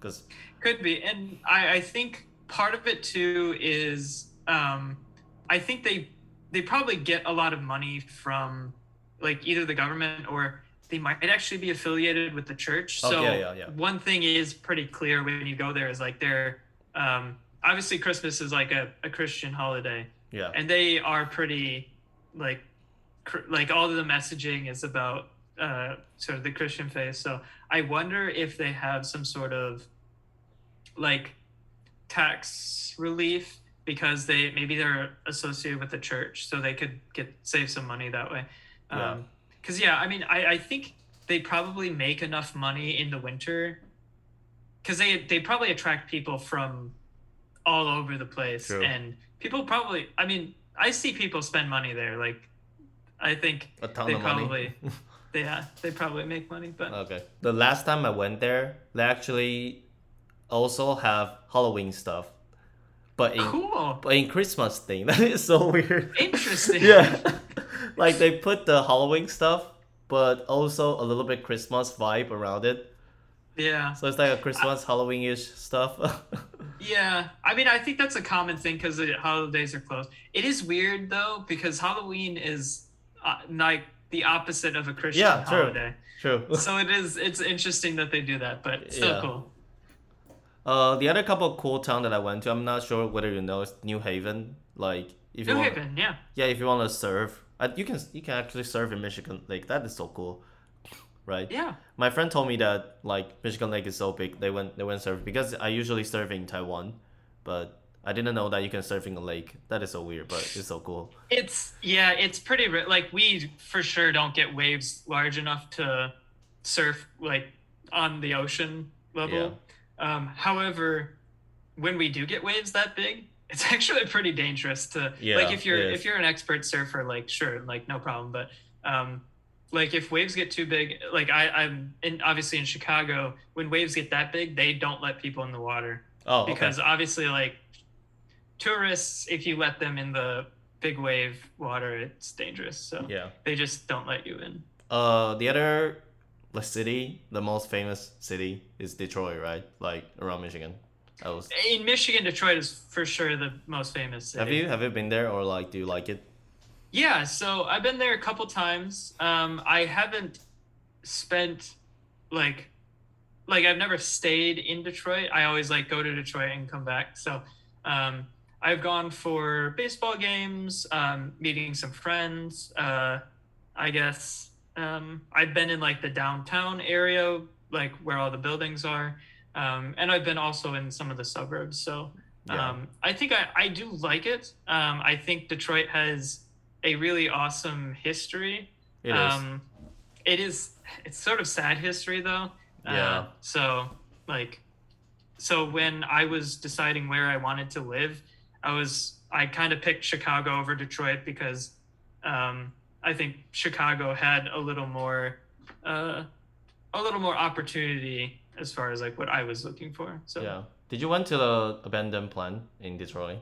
Because Could be, and I, I think part of it too is um, I think they they probably get a lot of money from like either the government or they might actually be affiliated with the church. Oh, so yeah, yeah, yeah. one thing is pretty clear when you go there is like they're um, obviously Christmas is like a, a Christian holiday, yeah, and they are pretty like cr- like all of the messaging is about uh, sort of the Christian faith. So I wonder if they have some sort of like tax relief because they maybe they're associated with the church, so they could get save some money that way. Yeah. Um, Because yeah, I mean, I, I think they probably make enough money in the winter because they they probably attract people from all over the place True. and people probably i mean i see people spend money there like i think a ton they of money. probably <laughs> they yeah, they probably make money but okay. The last time I went there, they actually also have Halloween stuff, but in cool but in Christmas thing. <laughs> That is so weird. interesting <laughs> yeah, like they put the Halloween stuff, but also a little bit Christmas vibe around it. Yeah So it's like a Christmas Halloween-ish stuff. <laughs> yeah i mean i think that's a common thing because the holidays are closed it is weird though because halloween is uh, like the opposite of a christian Yeah, true. holiday True. <laughs> so it is it's interesting that they do that but still Yeah. cool Uh, the other couple of cool town that I went to, I'm not sure whether you know, is New Haven. Like, if you new want, haven yeah yeah, if you want to surf, you can you can actually surf in Michigan Lake. That is so cool, right? yeah My friend told me that like Michigan Lake is so big, they went they went surf because I usually surf in Taiwan, but I didn't know that you can surf in a lake. That is so weird, but it's so cool. It's yeah, it's pretty like we for sure don't get waves large enough to surf like on the ocean level. Um, however, when we do get waves that big, it's <laughs> actually pretty dangerous to Yeah, like if you're if you're an expert surfer, like sure, like no problem, but um, like if waves get too big, like I, I'm in obviously in Chicago, when waves get that big, they don't let people in the water Oh, okay. because obviously like tourists if you let them in the big wave water it's dangerous so yeah. they just don't let you in Uh, the other the city, the most famous city is Detroit, right? Like around Michigan. I was. in michigan detroit is for sure the most famous city. Have you have you been there or like do you like it? Yeah so i've been there a couple times. Um i haven't spent like like i've never stayed in detroit. I always like go to detroit and come back. So um i've gone for baseball games um meeting some friends uh i guess. Um i've been in like the downtown area like where all the buildings are. Um and i've been also in some of the suburbs. So Yeah. um, I think I, I do like it. Um, I think Detroit has a really awesome history. It is. um, it is it's sort of sad history though. Yeah. Uh, so like, so when I was deciding where I wanted to live, I was I kind of picked Chicago over Detroit because um, I think Chicago had a little more uh, a little more opportunity as far as like what I was looking for. So yeah. Did you went to the abandoned plant in Detroit?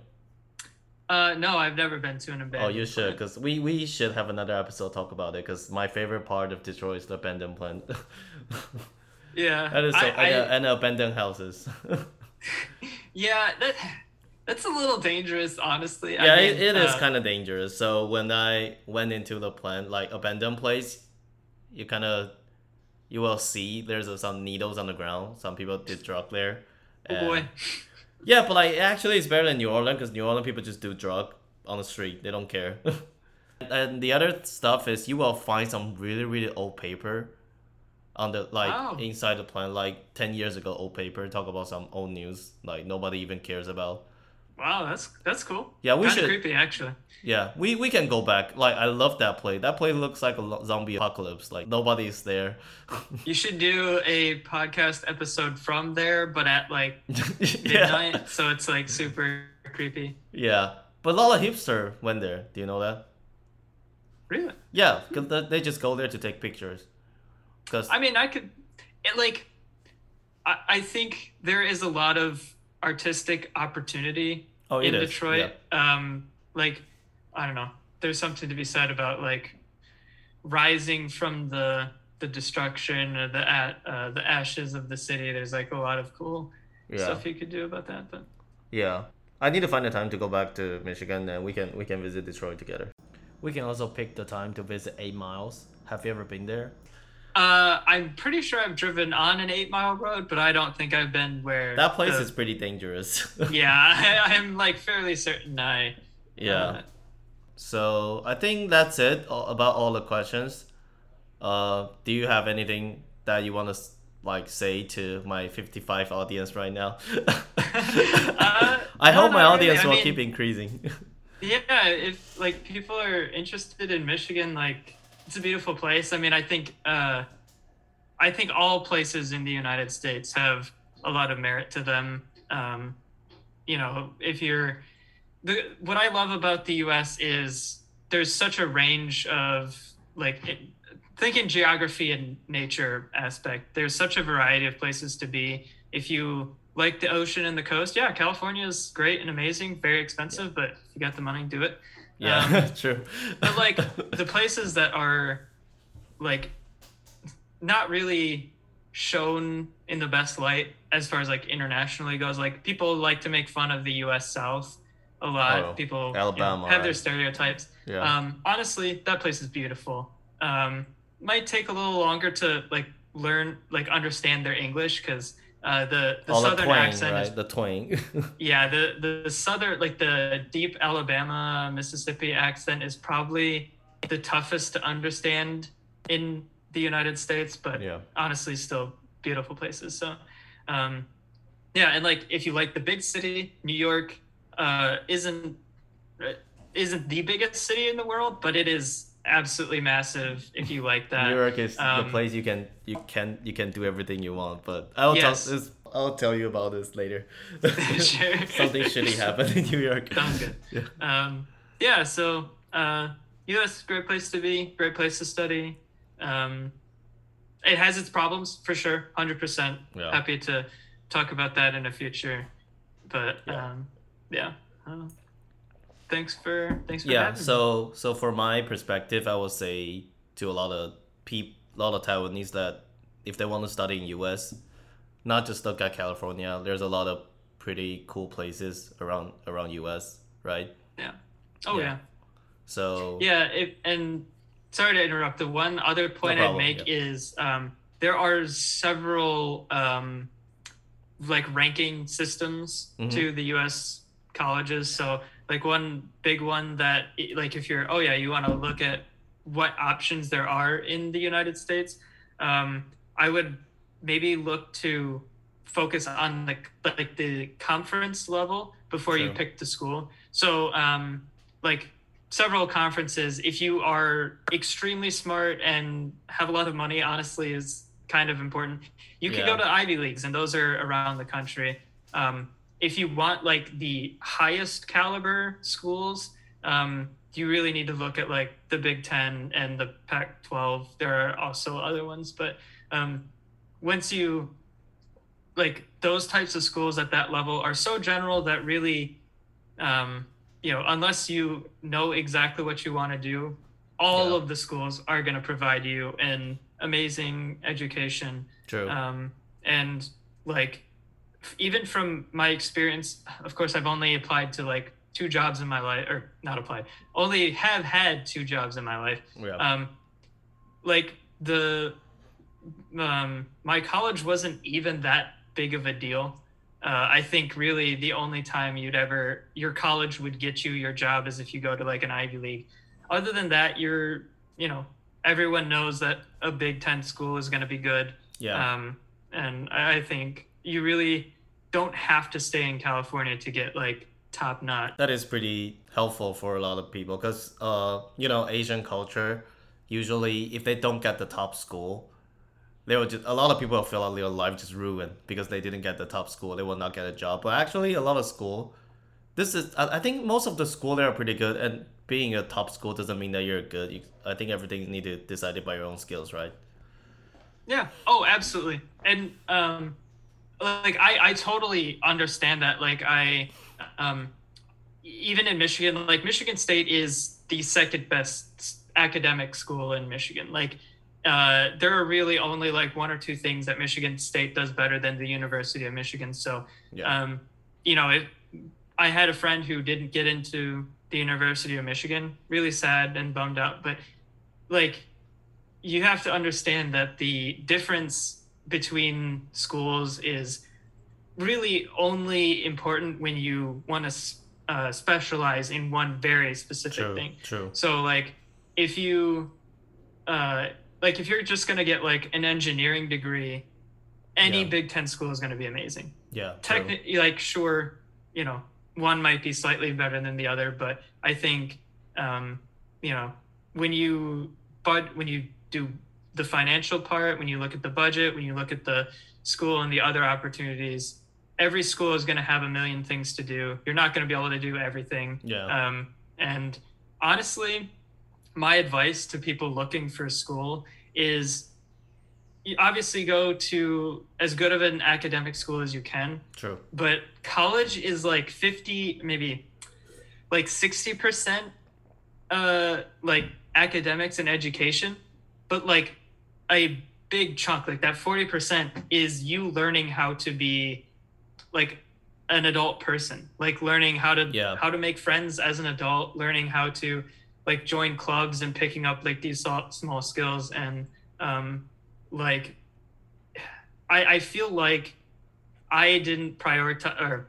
Uh, no, I've never been to an abandoned. Oh, you should, because we, we should have another episode talk about it. Because my favorite part of Detroit is the abandoned plant. <laughs> Yeah, that is so, I, and, I- uh, and abandoned houses. <laughs> yeah, that that's a little dangerous, honestly. yeah, I it, mean, it is uh, kind of dangerous. So when I went into the plant, like abandoned place, you kind of you will see there's uh, some needles on the ground. Some people did drug there. Oh boy. Yeah, but like actually, it's better than New Orleans because New Orleans people just do drug on the street. They don't care. <laughs> and the other stuff is you will find some really really old paper on the like Oh. inside the plant, like ten years ago old paper. Talk about some old news like nobody even cares about. Wow, that's that's cool. Yeah, we Kinda should- creepy actually. Yeah, we, we can go back. Like I love that play. That play looks like a zombie apocalypse. Like nobody's there. <laughs> You should do a podcast episode from there, but at like <laughs> yeah. midnight, so it's like super creepy. Yeah, but a lot of hipster went there. Do you know that? Really? Yeah, 'cause they- they just go there to take pictures. Cause I mean, I could, it like, I, I think there is a lot of artistic opportunity oh, in is, Detroit. Um, like, I don't know. There's something to be said about like rising from the the destruction or the a- uh, the ashes of the city. There's like a lot of cool Yeah, yeah, stuff you could do about that. But yeah. I need to find the time to go back to Michigan, and we can we can visit Detroit together. We can also pick the time to visit Eight Miles. Have you ever been there? Uh, I'm pretty sure I've driven on an eight mile road, but I don't think I've been where That place the- is pretty dangerous. <laughs> yeah, I, I'm like fairly certain I. yeah. uh, So I think that's it about all the questions. Uh, do you have anything that you want to like say to my 55 audience right now? <laughs> <laughs> I hope my really. audience I will mean- keep increasing. Yeah, if like people are interested in Michigan, like it's a beautiful place. I mean, I think uh, I think all places in the United States have a lot of merit to them. Um, you know, if you're the what I love about the U.S. is there's such a range of like it, thinking geography and nature aspect. There's such a variety of places to be. If you like the ocean and the coast, yeah, California is great and amazing, very expensive, but if you got the money, do it. Yeah, <laughs> true. But like the places that are like not really shown in the best light as far as like internationally goes, like people like to make fun of the U.S. South a lot. Oh, people you know, Alabama, have their stereotypes. Yeah. Um, honestly, that place is beautiful. Um, might take a little longer to like learn, like understand their English because uh, the the all the southern twang, accent right? is The twang. <laughs> yeah the the southern like the deep Alabama Mississippi accent is probably the toughest to understand in the United States, but yeah. honestly, still beautiful places. So, um, yeah, and like if you like the big city, New York uh, isn't isn't the biggest city in the world, but it is absolutely massive if you like that. New York is the um, place you can you can you can do everything you want. But I'll Yes. tell this. I'll tell you about this later. <laughs> Sure. <laughs> Something shitty happened in New York. Sounds good. <laughs> Yeah. Um, yeah, so uh, U.S. great place to be, great place to study. Um, it has its problems for sure, hundred percent. Happy to talk about that in the future, but Yeah. um, yeah. Thanks for thanks for yeah having me. so so for my perspective i would say to a lot of people, a lot of taiwanese that if they want to study in us not just look at california there's a lot of pretty cool places around around us right Yeah. Oh Yeah. yeah. so Yeah, it, and sorry to interrupt. The one other point problem, I'd make yeah. is um, there are several um, like ranking systems Mhm. to the U.S. colleges. So like one big one that like if you're oh yeah you want to look at what options there are in the United States, um, I would maybe look to focus on like like the conference level before you pick the school. So um, like several conferences if you are extremely smart and have a lot of money honestly is kind of important you can Yeah. go to ivy leagues and those are around the country um, if you want like the highest caliber schools um, you really need to look at like the big 10 and the pac 12 there are also other ones but um, once you like those types of schools at that level are so general that really um, you know unless you know exactly what you want to do all Yeah. of the schools are going to provide you an amazing education. True. Um, and like even from my experience of course i've only applied to like two jobs in my life or not applied only have had two jobs in my life yeah um, like the um, my college wasn't even that big of a deal. Uh, I think really the only time you'd ever your college would get you your job is if you go to like an Ivy League. Other than that, you're you know everyone knows that a Big Ten school is going to be good. yeah Um, and I I think you really don't have to stay in California to get like top notch. that is pretty helpful for a lot of people because uh you know asian culture usually if they don't get the top school they will just a lot of people feel like their life just ruined because they didn't get the top school they will not get a job but actually a lot of school this is i, I think most of the school they are pretty good and being a top school doesn't mean that you're good you, i think everything need to decided by your own skills right Yeah. Oh, absolutely. And um, like I, I totally understand that. Like I, um, even in Michigan, like Michigan State is the second best academic school in Michigan. Like uh, there are really only like one or two things that Michigan State does better than the University of Michigan. So, yeah um, you know, it, I had a friend who didn't get into the University of Michigan. Really sad and bummed out. But like, you have to understand that the difference between schools is really only important when you want to uh, specialize in one very specific true thing. true So like if you uh like if you're just gonna get like an engineering degree, any Yeah. Big Ten school is gonna be amazing. yeah true. Technically like sure, you know, one might be slightly better than the other, but I think um, you know, when you but when you do the financial part, when you look at the budget, when you look at the school and the other opportunities, every school is going to have a million things to do. You're not going to be able to do everything. yeah Um, and honestly, my advice to people looking for a school is you obviously go to as good of an academic school as you can, true but college is like 50, maybe like 60% uh, like academics and education, but like a big chunk, like that 40% is you learning how to be like an adult person, like learning how to Yeah. how to make friends as an adult, learning how to like join clubs and picking up like these small skills and um, like I, I feel like I didn't prioritize or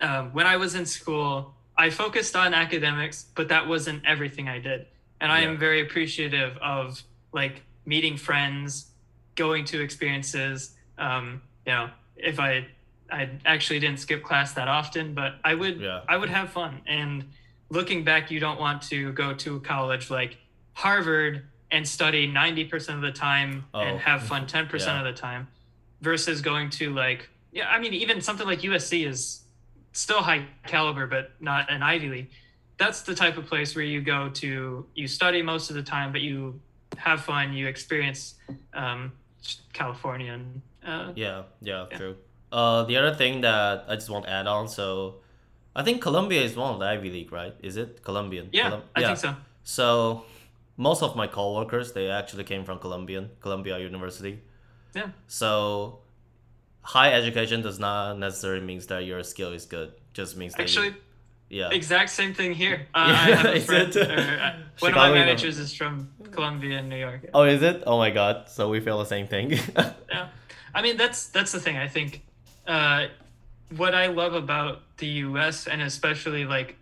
um, when I was in school, I focused on academics, but that wasn't everything I did. And I am very appreciative of like meeting friends, going to experiences. Um, you know, if I I actually didn't skip class that often, but I would Yeah. I would have fun. And looking back, you don't want to go to a college like Harvard and study 90% of the time Oh. and have fun 10% <laughs> Yeah. of the time versus going to like yeah i mean even something like usc is still high caliber but not an ivy league that's the type of place where you go to you study most of the time but you have fun you experience um, california and uh, Yeah, yeah, Yeah. true. Uh, the other thing that I just want to add on, so I think Columbia is one of the Ivy League, right? Is it Colombian? yeah Colum- i think so So most of my coworkers, they actually came from Colombian, Columbia University. yeah So high education does not necessarily means that your skill is good. Just means that actually you, yeah. exact same thing here <laughs> uh, i Yeah, have a friend or, uh, <laughs> one of my managers is from columbia in new york Oh, is it? Oh my god! So we feel the same thing. <laughs> yeah i mean that's that's the thing i think uh what i love about the us and especially like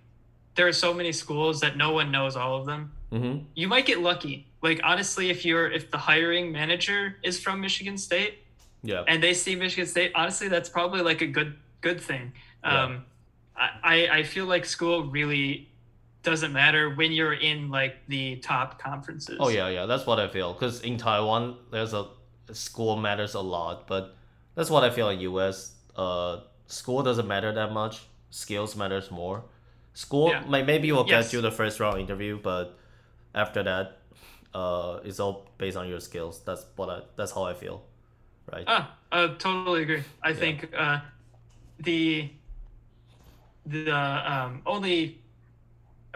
there are so many schools that no one knows all of them hmm you might get lucky like honestly if you're if the hiring manager is from michigan state Yeah. and they see michigan state honestly that's probably like a good good thing um I, I i feel like school really doesn't matter when you're in like the top conferences Oh yeah, yeah. That's what I feel. Cause in Taiwan, there's a school matters a lot, but that's what I feel in US. Uh, school doesn't matter that much. Skills matters more. School, Yeah. may maybe will Yes. get you the first round interview, but after that, uh, it's all based on your skills. That's what I. That's how I feel, right? Ah, I totally agree. I think uh, the the um, only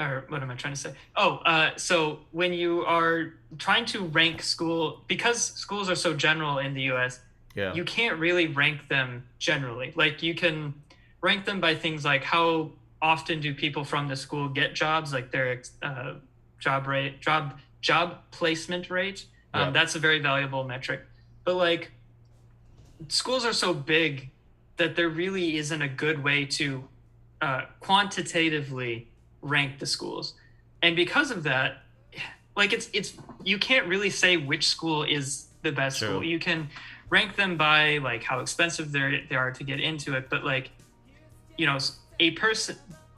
or what am I trying to say? Oh, uh, so when you are trying to rank school because schools are so general in the U.S., yeah. you can't really rank them generally. Like you can rank them by things like how often do people from the school get jobs, like their uh, job rate, job job placement rate. Um, Yeah. That's a very valuable metric. But like schools are so big that there really isn't a good way to uh, quantitatively rank the schools, and because of that, like it's it's you can't really say which school is the best True. school. You can rank them by like how expensive they're they are to get into it, but like you know a person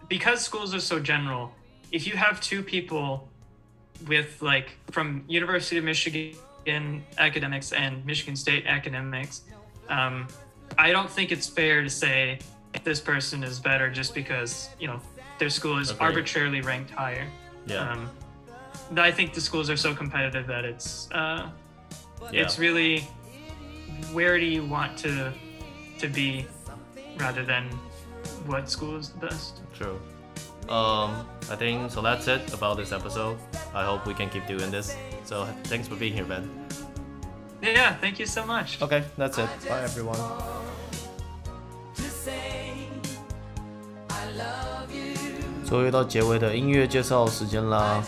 because schools are so general, if you have two people with like from University of Michigan in academics and Michigan State academics, um, I don't think it's fair to say this person is better just because you know their school is Agreed. arbitrarily ranked higher. Yeah. Um, I think the schools are so competitive that it's uh, yeah. it's really where do you want to to be rather than what school is the best. True. Um, I think so. That's it about this episode. I hope we can keep doing this. So thanks for being here, Ben. Yeah, thank you so much. Okay, that's it. Bye, everyone. 最后又到结尾的音乐介绍时间啦。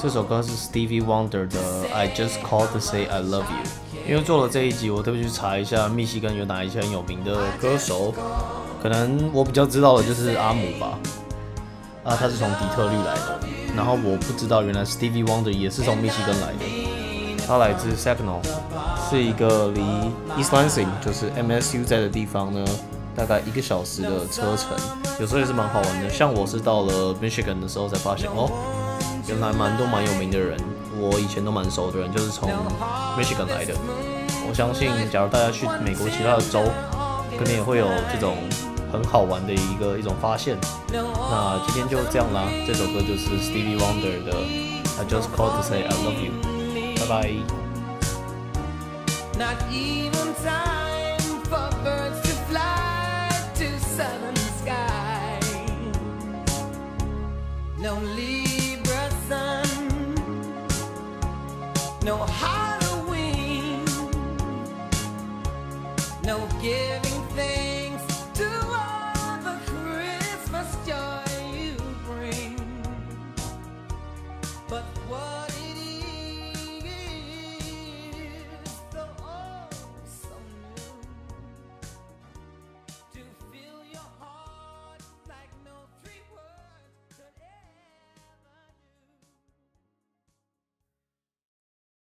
这首歌是 Stevie Wonder 的《I Just Call to Say I Love You》。因为做了这一集，我特别去查一下密西根有哪一些很有名的歌手。可能我比较知道的就是阿姆吧。啊，他是从底特律来的。然后我不知道，原来 Stevie Wonder 也是从密西根来的。他来自 Saginaw，是一个离 East Lansing 就是 MSU 在的地方呢，大概一个小时的车程。有时候也是蛮好玩的。像我是到了 Michigan 的时候才发现，哦，原来蛮多蛮有名的人，我以前都蛮熟的人，就是从 Michigan 来的。我相信，假如大家去美国其他的州，可能也会有这种很好玩的一个一种发现。那今天就这样啦，这首歌就是 Stevie Wonder 的《I Just Called to Say I Love You》，拜拜。No Libra sun, no Halloween,